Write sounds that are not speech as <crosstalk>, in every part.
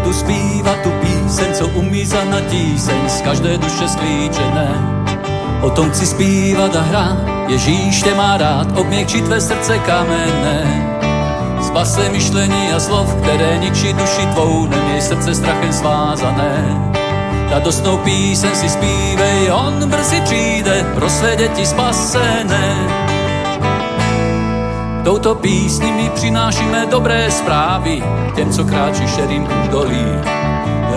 budu zpívat tu píseň, co umí zahnat tíseň z každé duše sklíčené. O tom chci zpívat a hrát, Ježíš tě má rád, obměkčit tvé srdce kamenné. Spase myšlení a slov, které ničí duši tvou, neměj srdce strachem svázané. Radostnou píseň si zpívej, on brzy přijde pro své děti spasené. Touto písní my přinášíme dobré zprávy těm, co kráčí šerým údolí.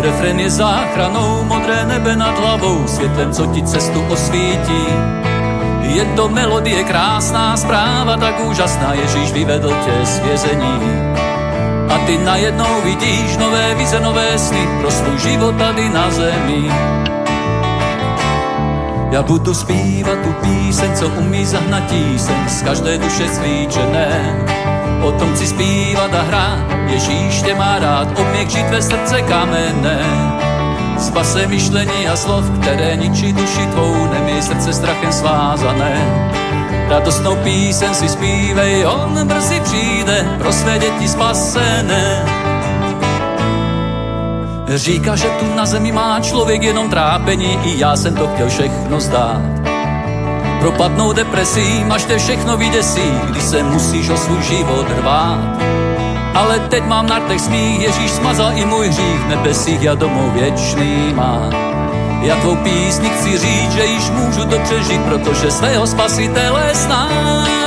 Refren je záchranou, modré nebe nad hlavou, světlem, co ti cestu osvítí. Je to melodie krásná, zpráva tak úžasná, Ježíš vyvedl tě z vězení. A ty najednou vidíš nové vize, nové sny pro svůj život tady na zemi. Já budu zpívat tu píseň, co umí zahnat tíseň z každé duše sklíčené. O tom chci zpívat a hrát, Ježíš tě má rád, obměkčit tvé srdce kamenné. Spase myšlení a slov, které ničí duši tvou, neměj srdce strachem svázané. Radostnou píseň si zpívej, on brzy přijde pro své děti spasené. Říká, že tu na zemi má člověk jenom trápení, i já jsem to chtěl všechno zdát. Propadnou depresí, až te všechno vydesí, když se musíš o svůj život rvát. Ale teď mám na rtech smích, Ježíš smazal i můj hřích, nebesích já domů věčný má. Já tvou písni chci říct, že již můžu to přežít, protože svého spasitele znám.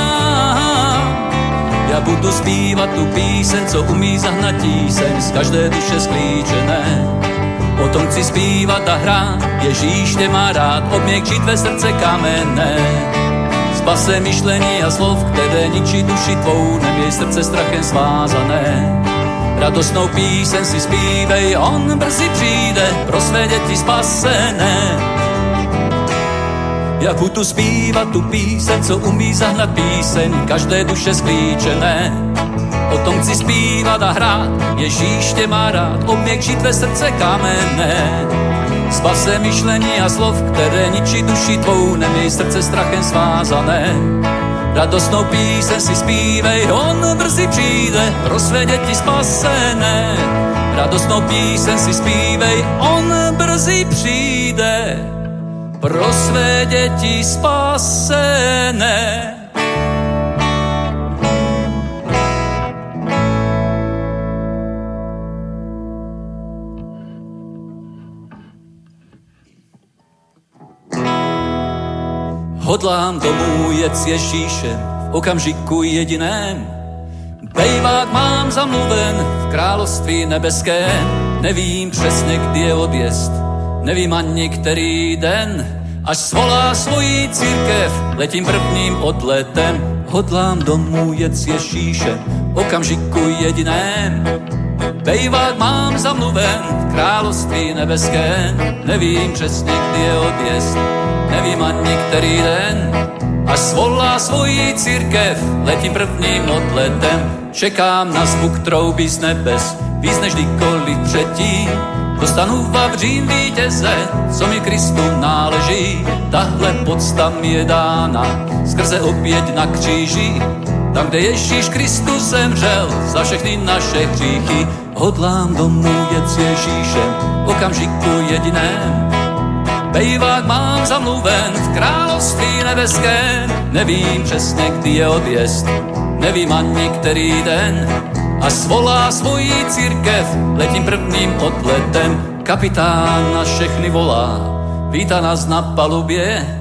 Já budu zpívat tu píseň, co umí zahnat tíseň z každé duše sklíčené. O tom chci zpívat a hrát, Ježíš tě má rád, obměkčit ve srdce kamenné. Spase myšlení a slov, které ničí duši tvou, neměj srdce strachem svázané. Radostnou píseň si zpívej, on brzy přijde pro své děti spasené. Já budu zpívat tu píseň, co umí zahnat píseň, každé duše sklíčené. O tom chci zpívat a hrát, Ježíš tě má rád, obměkčit ve srdce kamenné. Spase myšlení a slov, které ničí duši tvou, neměj srdce strachem svázané. Radostnou píseň si zpívej, on brzy přijde pro své děti spasené. Radostnou píseň si zpívej, on brzy přijde pro své děti spasené. Hodlám domů jet s Ježíšem v okamžiku jediném. Bejvák mám zamluven v království nebeském. Nevím přesně, kdy je odjezd, nevím ani který den. Až svolá svoji církev, letím prvním odletem. Hodlám domů jet s Ježíšem v okamžiku jediném. Bejvák mám zamluven v království nebeském. Nevím přesně, kdy je odjezd, nevím ani který den. Až svolá svoji církev, letím prvním odletem, čekám na zvuk trouby z nebes, víc než kdykoliv předtím. Dostanu vavřím vítěze, co mi Kristu náleží, tahle podsta mi je dána, skrze oběť na kříži, tam, kde Ježíš Kristus zemřel za všechny naše hříchy, hodlám domů jet s Ježíšem, okamžiku jediném, Bejvák mám zamluven v království nebeském, nevím přesně, kdy je odjezd, nevím ani který den. A svolá svoji církev, letím prvním odletem, kapitán na všechny volá, vítá nás na palubě,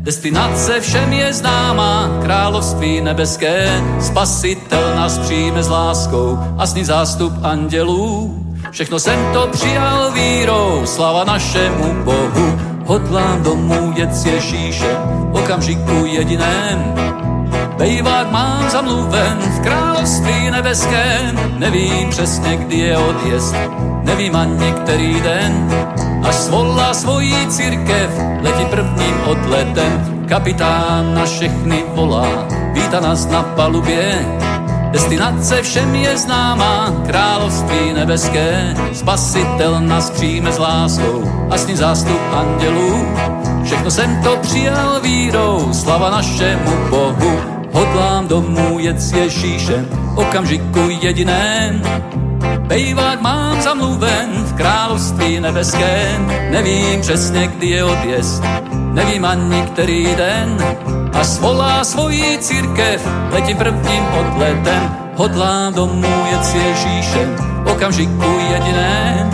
Destinace všem je známá, království nebeské, spasitel nás přijme s láskou a sní zástup andělů. Všechno jsem to přijal vírou, slava našemu Bohu, hodlám domů jet s Ježíšem, okamžiku jediném. Bejvák mám zamluven v království nebeském, nevím přesně, kdy je odjezd, nevím ani který den. Až svolá svoji církev, letí prvním odletem, kapitán na všechny volá, vítá nás na palubě, Destinace všem je známá, království nebeské, spasitel nás přijme s láskou a s ním zástup andělů. Všechno jsem to přijal vírou, slava našemu Bohu, hodlám domů jet s Ježíšem, okamžiku jediném. Bejvák mám zamluven v království nebeském, nevím přesně, kdy je odjezd, nevím ani který den. A svolá svoji církev, letím prvním odletem, hodlám domů jet s Ježíšem, okamžiku jediném.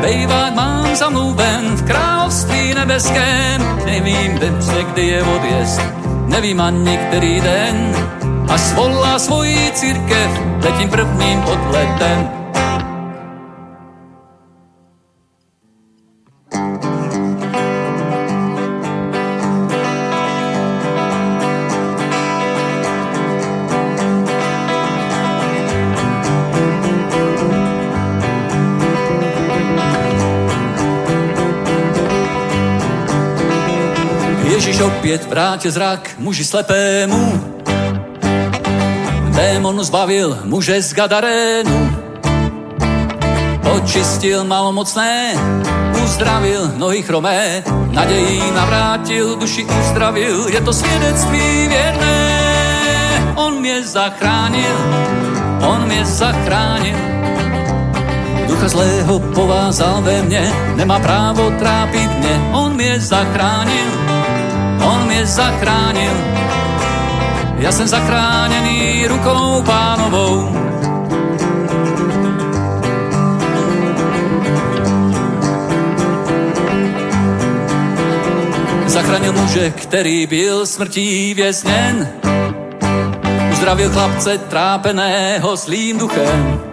Bejvák mám zamluven v království nebeském, nevím přesně, kdy je odjezd, nevím ani který den. A svolá svoji církev, letím prvním odletem, vrátil zrak muži slepému. Démon zbavil muže z Gadarénu. Očistil malomocné, uzdravil nohy chromé, nadějí navrátil, duši uzdravil, je to svědectví věrné. On mě zachránil, on mě zachránil. Ducha zlého povázal ve mně, nemá právo trápit mě, on mě zachránil on mě zachránil. Já jsem zachráněný rukou pánovou. Zachránil muže, který byl smrtí vězněn. Uzdravil chlapce trápeného zlým duchem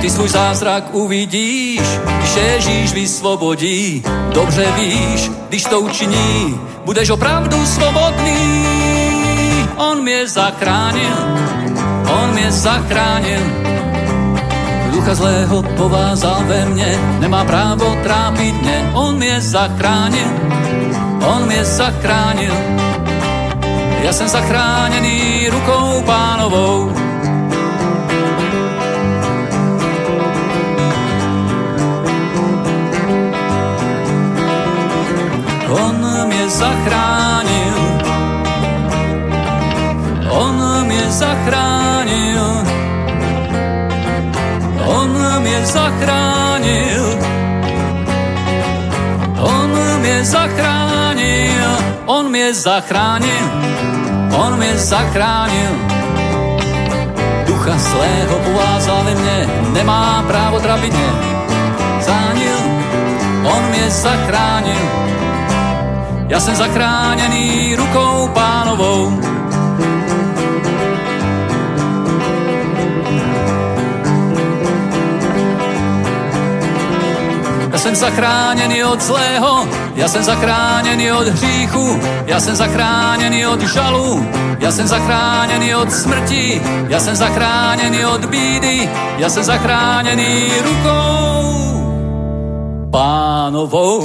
ty svůj zázrak uvidíš, když Ježíš vysvobodí. Dobře víš, když to učiní, budeš opravdu svobodný. On mě zachránil, on mě zachránil. Ducha zlého povázal ve mně, nemá právo trápit mě. On mě zachránil, on mě zachránil. Já jsem zachráněný rukou pánovou. Zachránil. On mě zachránil. On mě zachránil. On mě zachránil. On mě zachránil. On mě zachránil. Ducha svého povázal ve mně, nemá právo trapit mě. Zánil, on mě zachránil já jsem zachráněný rukou pánovou. Já jsem zachráněný od zlého, já jsem zachráněný od hříchu, já jsem zachráněný od žalu, já jsem zachráněný od smrti, já jsem zachráněný od bídy, já jsem zachráněný rukou pánovou.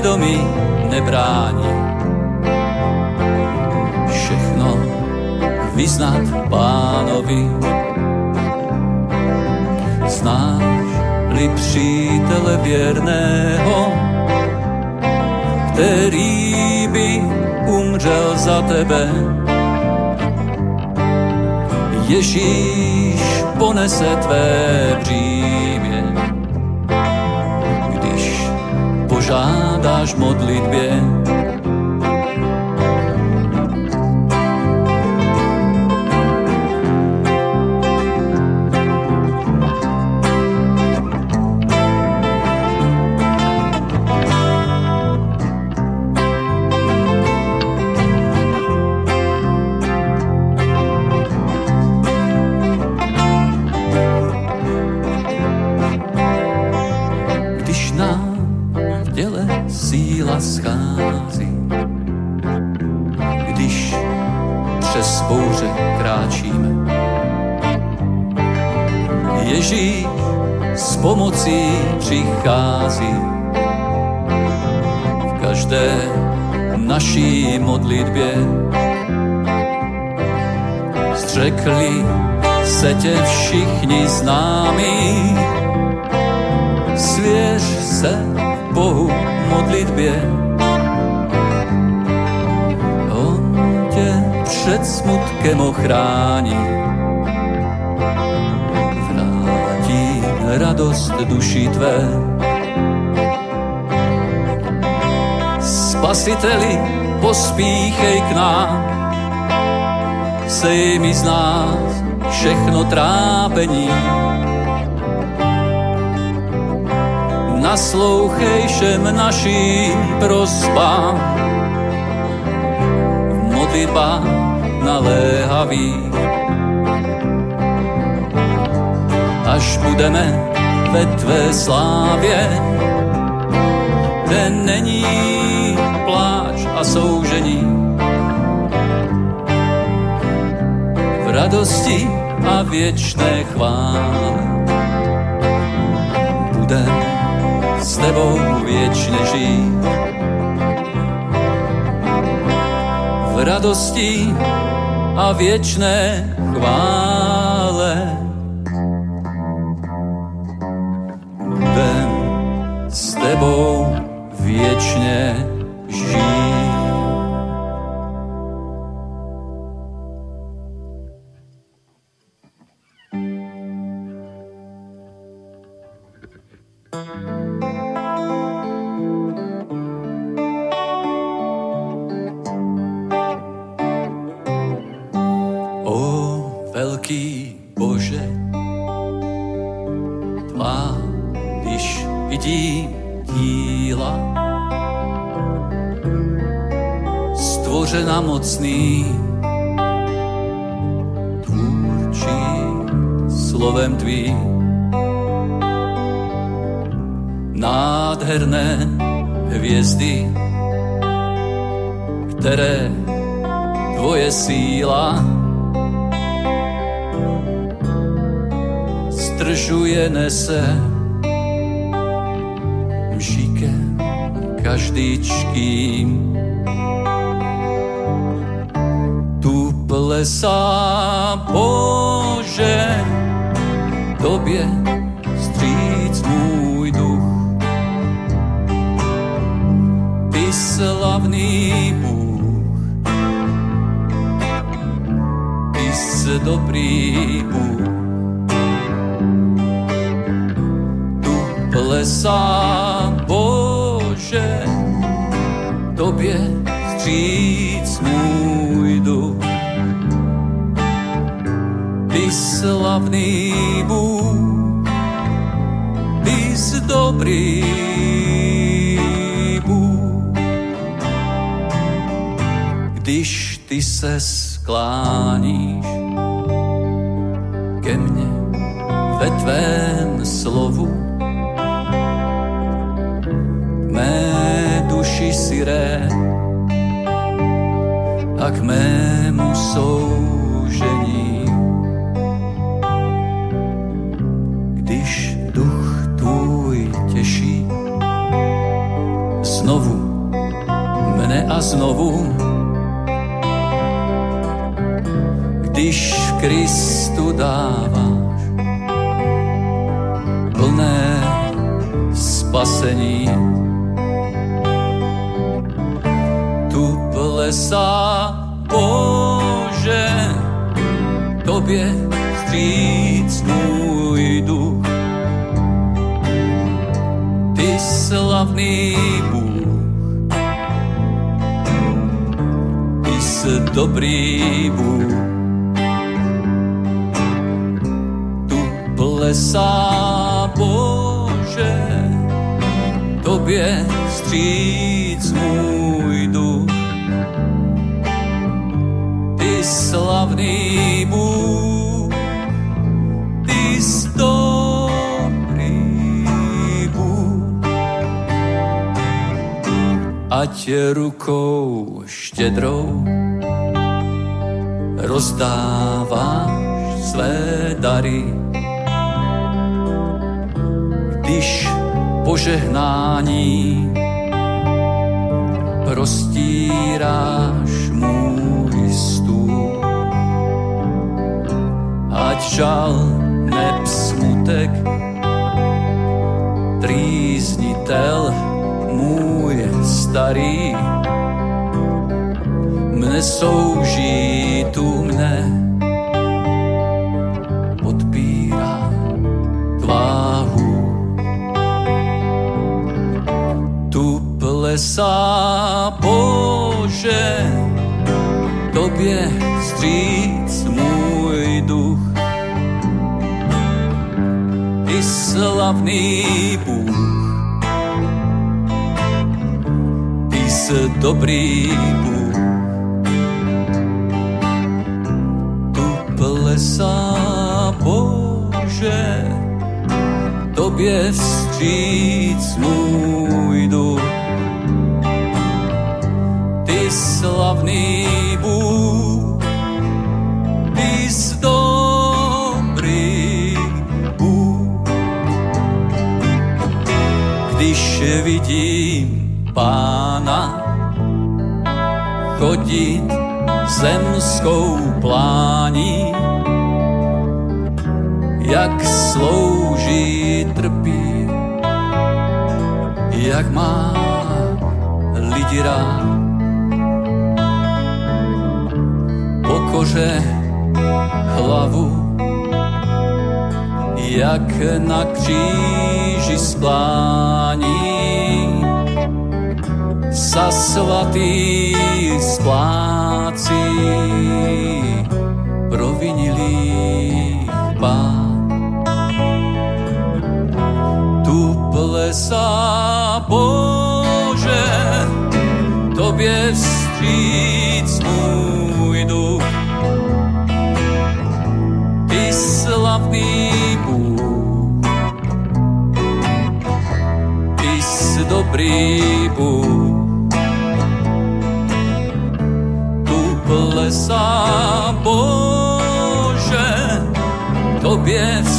Svědomí nebrání všechno vyznat pánovi. Znáš-li přítele věrného, který by umřel za tebe. Ježíš ponese tvé břímě, požádáš modlitbě smutkem ochrání radost duší tvé. Spasiteli, pospíchej k nám, sej mi z nás všechno trápení. Naslouchej všem našim prosbám, v modlitbách naléhavých až budeme ve tvé slávě, kde není pláč a soužení. V radosti a věčné chvále budem s tebou věčně žít. V radosti a věčné chvále mocný, tvůrčí slovem tvý. Nádherné hvězdy, které tvoje síla stržuje nese. Mšíkem každýčkým klesá, Bože, tobě stříc můj duch. Ty slavný Bůh, ty jsi dobrý Bůh. Tu plesá, slavný Bůh, ty jsi dobrý Bůh. Když ty se skláníš ke mně ve tvém slovu, mé duši siré a k mému soužení znovu. Když Kristu dáváš plné spasení, plesá Bože, tobě stříc můj duch. Ty slavný dobrý Bůh. Tu plesá Bože, tobě stříc můj duch. Ty slavný Bůh, ty dobrý Bůh. Ať rukou štědrou rozdáváš své dary, když požehnání prostíráš můj stůl. Ať žal, neb smutek, trýznitel můj starý, mne souží tu mne klesá, Bože, tobě stříc můj duch. Ty slavný Bůh, ty jsi dobrý Bůh. Plesá, Bože, tobě vstříc můj duch slavný Bůh, ty dobrý Bůh. Když vidím pána chodit zemskou plání, jak slouží, trpí, jak má lidi rád kože hlavu, jak na kříži sklání. Sa svatý splácí provinilý plesá Bože, tobě vstříc můj duch slavný Bůh. Ty jsi dobrý Bůh. Tu plesá Bože, tobě vstříc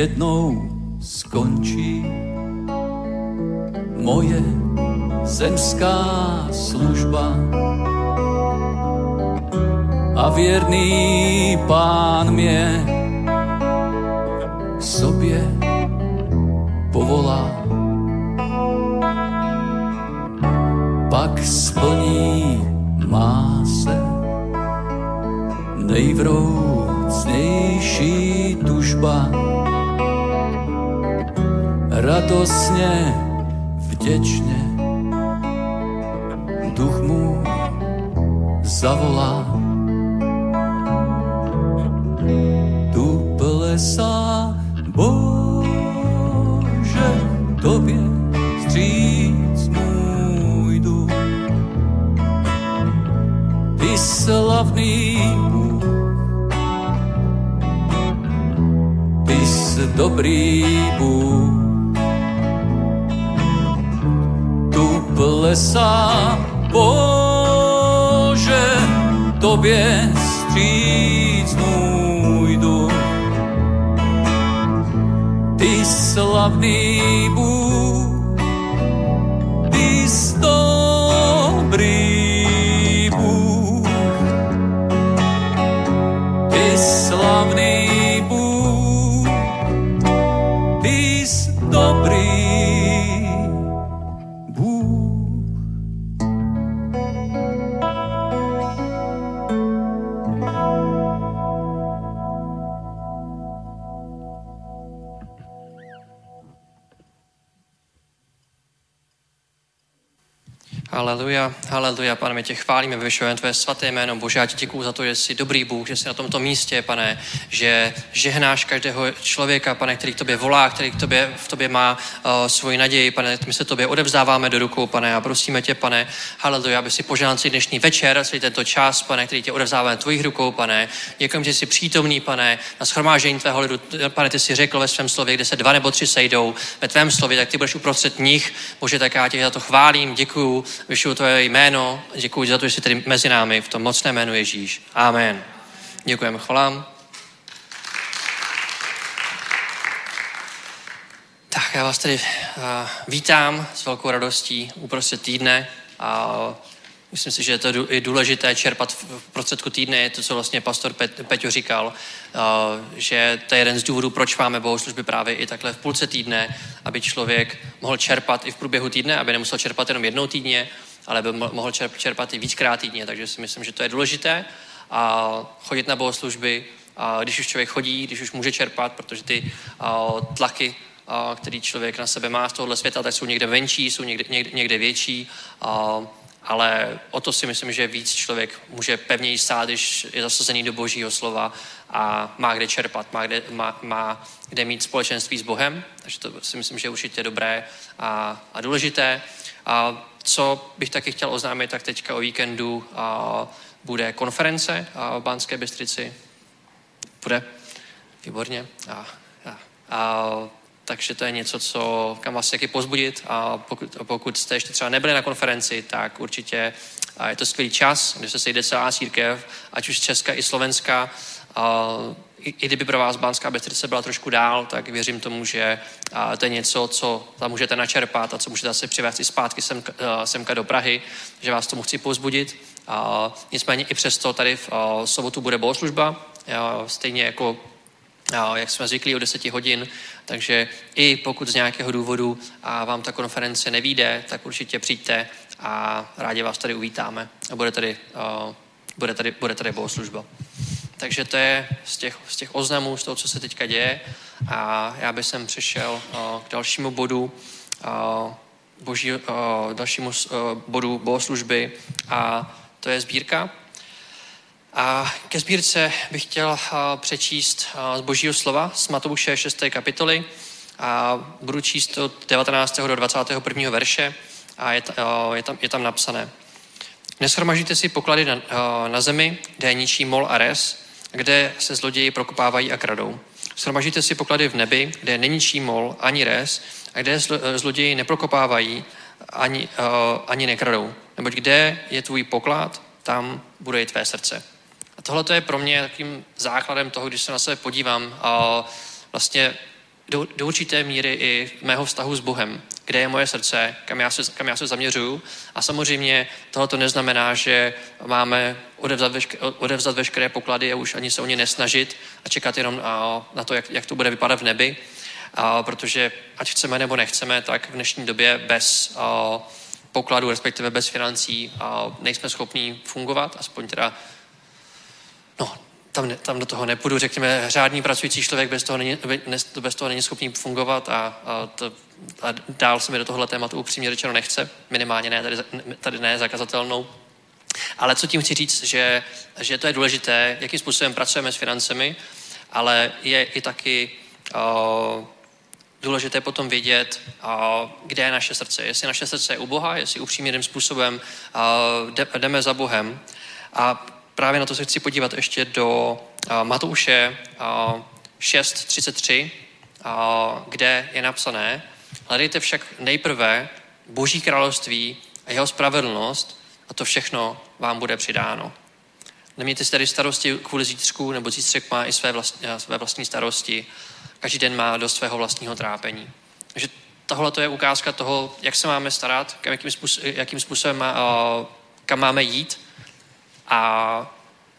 jednou skončí moje zemská služba. A věrný pán mě radosně, vděčně duch mu zavolá. Tu plesá Bože, tobě stříc můj duch. Ty slavný Bůh, ty jsi dobrý Bůh. Plesá, Bože, tobě stříc můj duch. Ty slavný Bůh, ty dobrý Bůh, ty slavný Haleluja, haleluja, pane, my tě chválíme, vyvyšujeme tvé svaté jméno. Bože, já ti děkuju za to, že jsi dobrý Bůh, že jsi na tomto místě, pane, že žehnáš každého člověka, pane, který k tobě volá, který k tobě, v tobě má uh, svoji naději, pane, my se tobě odevzdáváme do rukou, pane, a prosíme tě, pane, haleluja, aby si požádal si dnešní večer, celý tento čas, pane, který tě odevzdáváme tvojich rukou, pane. Děkujeme, že jsi přítomný, pane, na schromáždění tvého lidu, pane, ty jsi řekl ve svém slově, kde se dva nebo tři sejdou ve tvém slově, tak ty budeš uprostřed nich. Bože, tak já tě za to chválím, děkuju, vyšuju tvoje jméno, děkuji za to, že jsi tady mezi námi v tom mocném jménu Ježíš. Amen. Děkujeme, chvalám. Tak já vás tady uh, vítám s velkou radostí uprostřed týdne a myslím si, že je to je důležité čerpat v v prostředku týdne, je to, co vlastně pastor Pe- Peťo říkal, uh, že to je jeden z důvodů, proč máme bohoslužby právě i takhle v půlce týdne, aby člověk mohl čerpat i v průběhu týdne, aby nemusel čerpat jenom jednou týdně, ale mo- mohl čerp- čerpat i víckrát týdně, takže si myslím, že to je důležité. A chodit na bohoslužby, a když už člověk chodí, když už může čerpat, protože ty tlaky, který člověk na sebe má z tohohle světa, tak jsou někde venčí, jsou někde, někde, někde větší, ale o to si myslím, že víc člověk může pevněji stát, když je zasazený do božího slova a má kde čerpat, má kde, má, má kde mít společenství s Bohem, takže to si myslím, že je určitě dobré a, a důležité. A co bych taky chtěl oznámit, tak teďka o víkendu a, bude konference a, v Banské Bystrici. Bude? Výborně. A, a, a, takže to je něco, co, kam vás taky pozbudit a pokud, pokud jste ještě třeba nebyli na konferenci, tak určitě a je to skvělý čas, kde se sejde celá církev, ať už z Česka i Slovenska. A, i, kdyby pro vás Banská Bystrice byla trošku dál, tak věřím tomu, že to je něco, co tam můžete načerpat a co můžete zase přivést i zpátky sem, a, semka do Prahy, že vás tomu chci pozbudit. A, nicméně i přesto tady v a, sobotu bude bohoslužba, a, stejně jako jak jsme zvyklí o 10 hodin, takže i pokud z nějakého důvodu a vám ta konference nevíde, tak určitě přijďte a rádi vás tady uvítáme a bude tady, bude tady, bude tady bohoslužba. Takže to je z těch, z těch oznamů, z toho, co se teďka děje. A já bych sem přešel a, k dalšímu bodu, a, boží, a, dalšímu bodu bohoslužby a to je sbírka. A ke sbírce bych chtěl přečíst z božího slova z Matouše 6. kapitoly a budu číst od 19. do 21. verše a je, je, tam, je tam napsané. Neschromažíte si poklady na, na zemi, kde je ničí mol a res, kde se zloději prokopávají a kradou. Schromažíte si poklady v nebi, kde není mol ani res, a kde zlo, zloději neprokopávají ani, a, ani nekradou. Neboť kde je tvůj poklad, tam bude i tvé srdce. A tohle to je pro mě takým základem toho, když se na sebe podívám a vlastně do, do určité míry i mého vztahu s Bohem, kde je moje srdce, kam já se, kam já se zaměřuju. A samozřejmě tohle to neznamená, že máme odevzat, vešk, odevzat veškeré poklady a už ani se o ně nesnažit a čekat jenom na to, jak, jak to bude vypadat v nebi. A, protože ať chceme nebo nechceme, tak v dnešní době bez a, pokladu, respektive bez financí a, nejsme schopní fungovat, aspoň teda tam, tam do toho nepůjdu, řekněme, řádný pracující člověk bez toho není, be- bez toho není schopný fungovat a, a, to, a dál se mi do tohle tématu upřímně řečeno nechce, minimálně ne, tady, tady ne zakazatelnou. Ale co tím chci říct, že, že to je důležité, jakým způsobem pracujeme s financemi, ale je i taky uh, důležité potom vědět, uh, kde je naše srdce. Jestli naše srdce je u Boha, jestli upřímným způsobem jde, jdeme za Bohem. A právě na to se chci podívat ještě do uh, Matouše uh, 6.33, uh, kde je napsané, hledejte však nejprve Boží království a jeho spravedlnost a to všechno vám bude přidáno. Nemějte si tady starosti kvůli zítřku, nebo zítřek má i své vlastní, své vlastní starosti. Každý den má do svého vlastního trápení. Takže tohle to je ukázka toho, jak se máme starat, jakým způsobem, jakým způsobem má, kam máme jít. A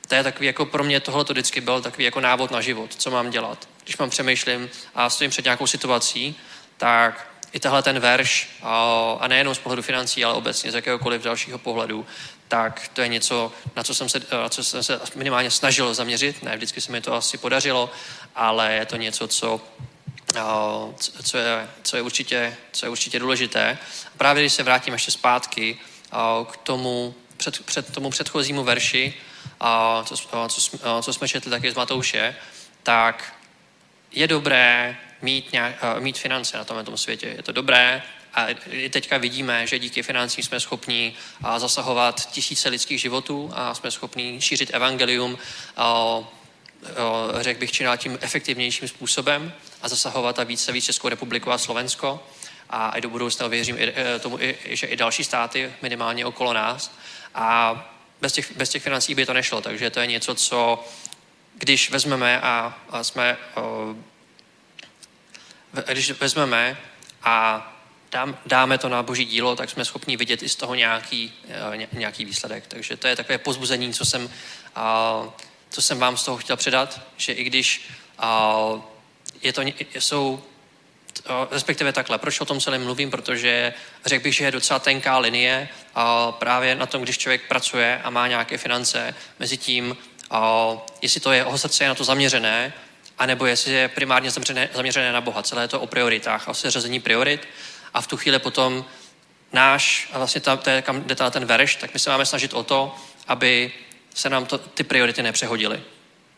to je takový, jako pro mě tohle to vždycky byl takový jako návod na život, co mám dělat. Když mám přemýšlím a stojím před nějakou situací, tak i tahle ten verš, a nejenom z pohledu financí, ale obecně z jakéhokoliv dalšího pohledu, tak to je něco, na co jsem se, na co jsem se minimálně snažil zaměřit. Ne, vždycky se mi to asi podařilo, ale je to něco, co, co, je, co, je, určitě, co je určitě důležité. Právě když se vrátím ještě zpátky k tomu, před, před tomu předchozímu verši, co, co, co jsme četli taky z Matouše, tak je dobré mít, nějak, mít finance na tomhle tom světě. Je to dobré a i teďka vidíme, že díky financím jsme schopni zasahovat tisíce lidských životů a jsme schopni šířit evangelium, řekl bych, čím tím efektivnějším způsobem a zasahovat a více víc Českou republiku a Slovensko. A i do budoucna věřím i, e, tomu, že i další státy minimálně okolo nás. A bez těch, bez těch financí by to nešlo, takže to je něco, co když vezmeme a, a jsme, o, když vezmeme a dám, dáme to na boží dílo, tak jsme schopni vidět i z toho nějaký, nějaký výsledek. Takže to je takové pozbuzení, co jsem, co jsem vám z toho chtěl předat, že i když je to, jsou respektive takhle, proč o tom celém mluvím, protože řekl bych, že je docela tenká linie a právě na tom, když člověk pracuje a má nějaké finance, mezi tím, a jestli to je jeho srdce je na to zaměřené, anebo jestli je primárně zaměřené, zaměřené na Boha. Celé je to o prioritách o seřazení priorit a v tu chvíli potom náš, a vlastně tam, to je, kam jde ten verš, tak my se máme snažit o to, aby se nám to, ty priority nepřehodily.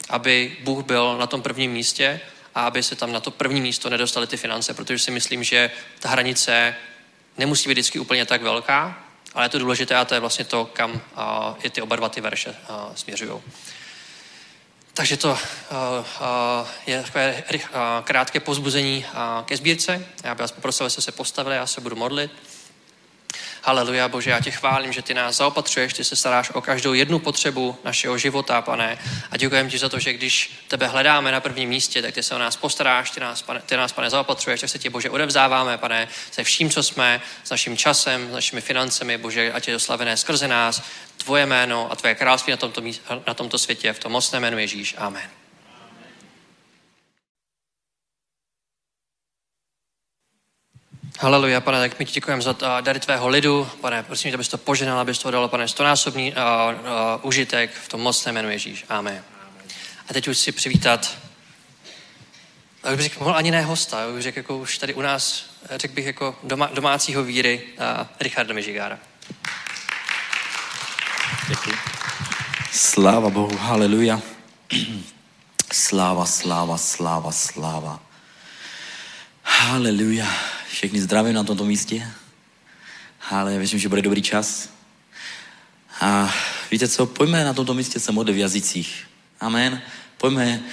Aby Bůh byl na tom prvním místě a aby se tam na to první místo nedostaly ty finance, protože si myslím, že ta hranice nemusí být vždycky úplně tak velká, ale je to důležité a to je vlastně to, kam i ty oba dva ty verše směřují. Takže to je takové krátké pozbuzení ke sbírce. Já bych vás poprosil, abyste se postavili, já se budu modlit. Haleluja, Bože, já tě chválím, že ty nás zaopatřuješ, ty se staráš o každou jednu potřebu našeho života, pane. A děkujeme ti za to, že když tebe hledáme na prvním místě, tak ty se o nás postaráš, ty nás, pane, ty nás, pane, zaopatřuješ, tak se tě, Bože, odevzáváme, pane, se vším, co jsme, s naším časem, s našimi financemi, Bože, ať je doslavené skrze nás, tvoje jméno a tvoje království na tomto, na tomto světě, v tom mocném jménu Ježíš. Amen. Haleluja, pane, tak my ti děkujeme za dary tvého lidu. Pane, prosím, abys to poženal, abys to dal, pane, stonásobný uh, uh, užitek v tom mocném jménu Ježíš. Amen. A teď už si přivítat, už bych mohl ani ne hosta, už řekl jako už tady u nás, řekl bych jako doma, domácího víry, uh, Richarda Mižigára. Děkuji. Sláva Bohu, haleluja. Sláva, sláva, sláva, sláva. Haleluja. Všechny zdravím na tomto místě. Ale věřím, že bude dobrý čas. A víte co, pojďme na tomto místě se modlit v jazycích. Amen. Pojďme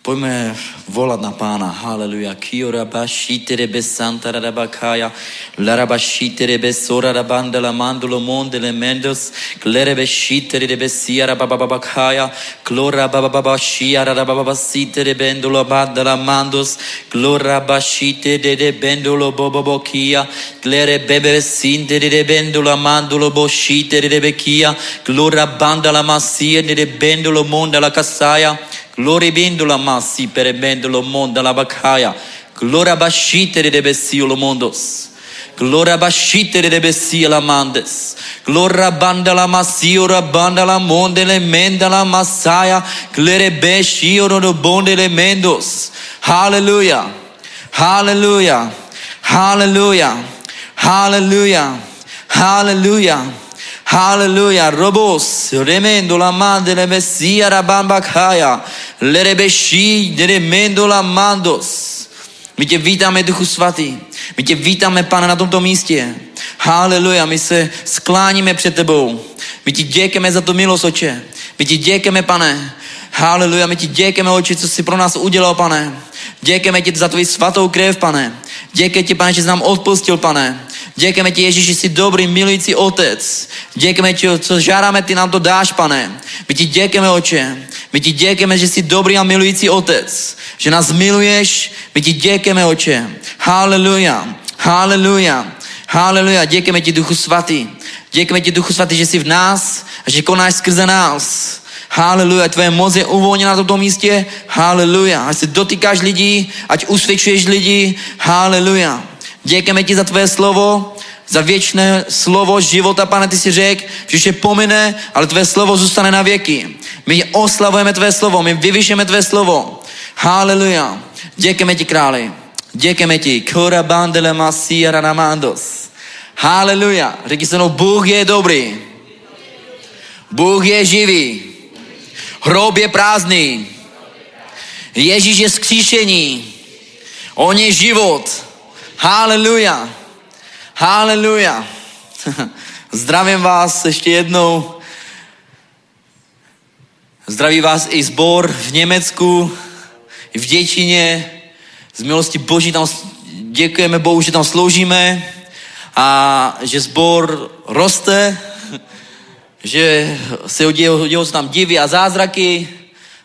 Poďme volať na pána. Haleluja. Kioraba šitere bez santara La Laraba šitere bez sora rabanda la mandulo mondele mendos. Klerebe šitere bez siara bababakaya. Klora bababa shiara rababa sitere bendulo bandala mandos. Klora bashitere de bendulo bobobokia. Klere bebe sintere de bendulo mandulo boshitere de bekia. Klora bandala masia de bendulo mondala kasaya. Gloria bendula massi per bendolo monda la bacaya. Gloria bascitere de besio lo mondos. Gloria bascitere de besio la mandes. Gloria banda la massio banda la monde le menda la massaia. Glere bescio no bonde le mendos. Hallelujah. Hallelujah. Hallelujah. Hallelujah. Hallelujah. Hallelujah. Robos. Remendo la mande le messia rabamba kaya. Lerebeší, la mandos. My tě vítáme, Duchu Svatý. My tě vítáme, Pane, na tomto místě. Haleluja, my se skláníme před tebou. My ti děkujeme za to milost, oče. My ti děkujeme, pane. Haleluja, my ti děkujeme, oče, co jsi pro nás udělal, pane. Děkujeme ti za tvoji svatou krev, pane. Děkujeme ti, pane, že jsi nám odpustil, pane. Děkujeme ti, Ježíš, že jsi dobrý, milující otec. Děkujeme ti, co žádáme, ty nám to dáš, pane. My ti děkujeme, oče. My ti děkujeme, že jsi dobrý a milující otec. Že nás miluješ. My ti děkujeme, oče. Haleluja. Haleluja. Haleluja. Děkujeme ti, Duchu Svatý. Děkujeme ti, Duchu Svatý, že jsi v nás a že konáš skrze nás. Haleluja, tvoje moc je uvolněna na tomto místě. Haleluja, ať se dotýkáš lidí, ať usvědčuješ lidi. Haleluja. Děkujeme ti za tvoje slovo, za věčné slovo života, pane, ty si řekl, že vše pomine, ale tvé slovo zůstane na věky. My oslavujeme tvé slovo, my vyvyšeme tvé slovo. Haleluja. Děkujeme ti, králi. Děkujeme ti. Kora bandele masia namandos. Haleluja. Řekni se mnou, Bůh je dobrý. Bůh je živý. Hrob je prázdný. Ježíš je skříšení. On je život. Haleluja. Haleluja. <laughs> Zdravím vás ještě jednou. Zdraví vás i zbor v Německu, v Děčině. Z milosti Boží tam děkujeme Bohu, že tam sloužíme a že zbor roste, <laughs> že se dějou, dějou se tam divy a zázraky.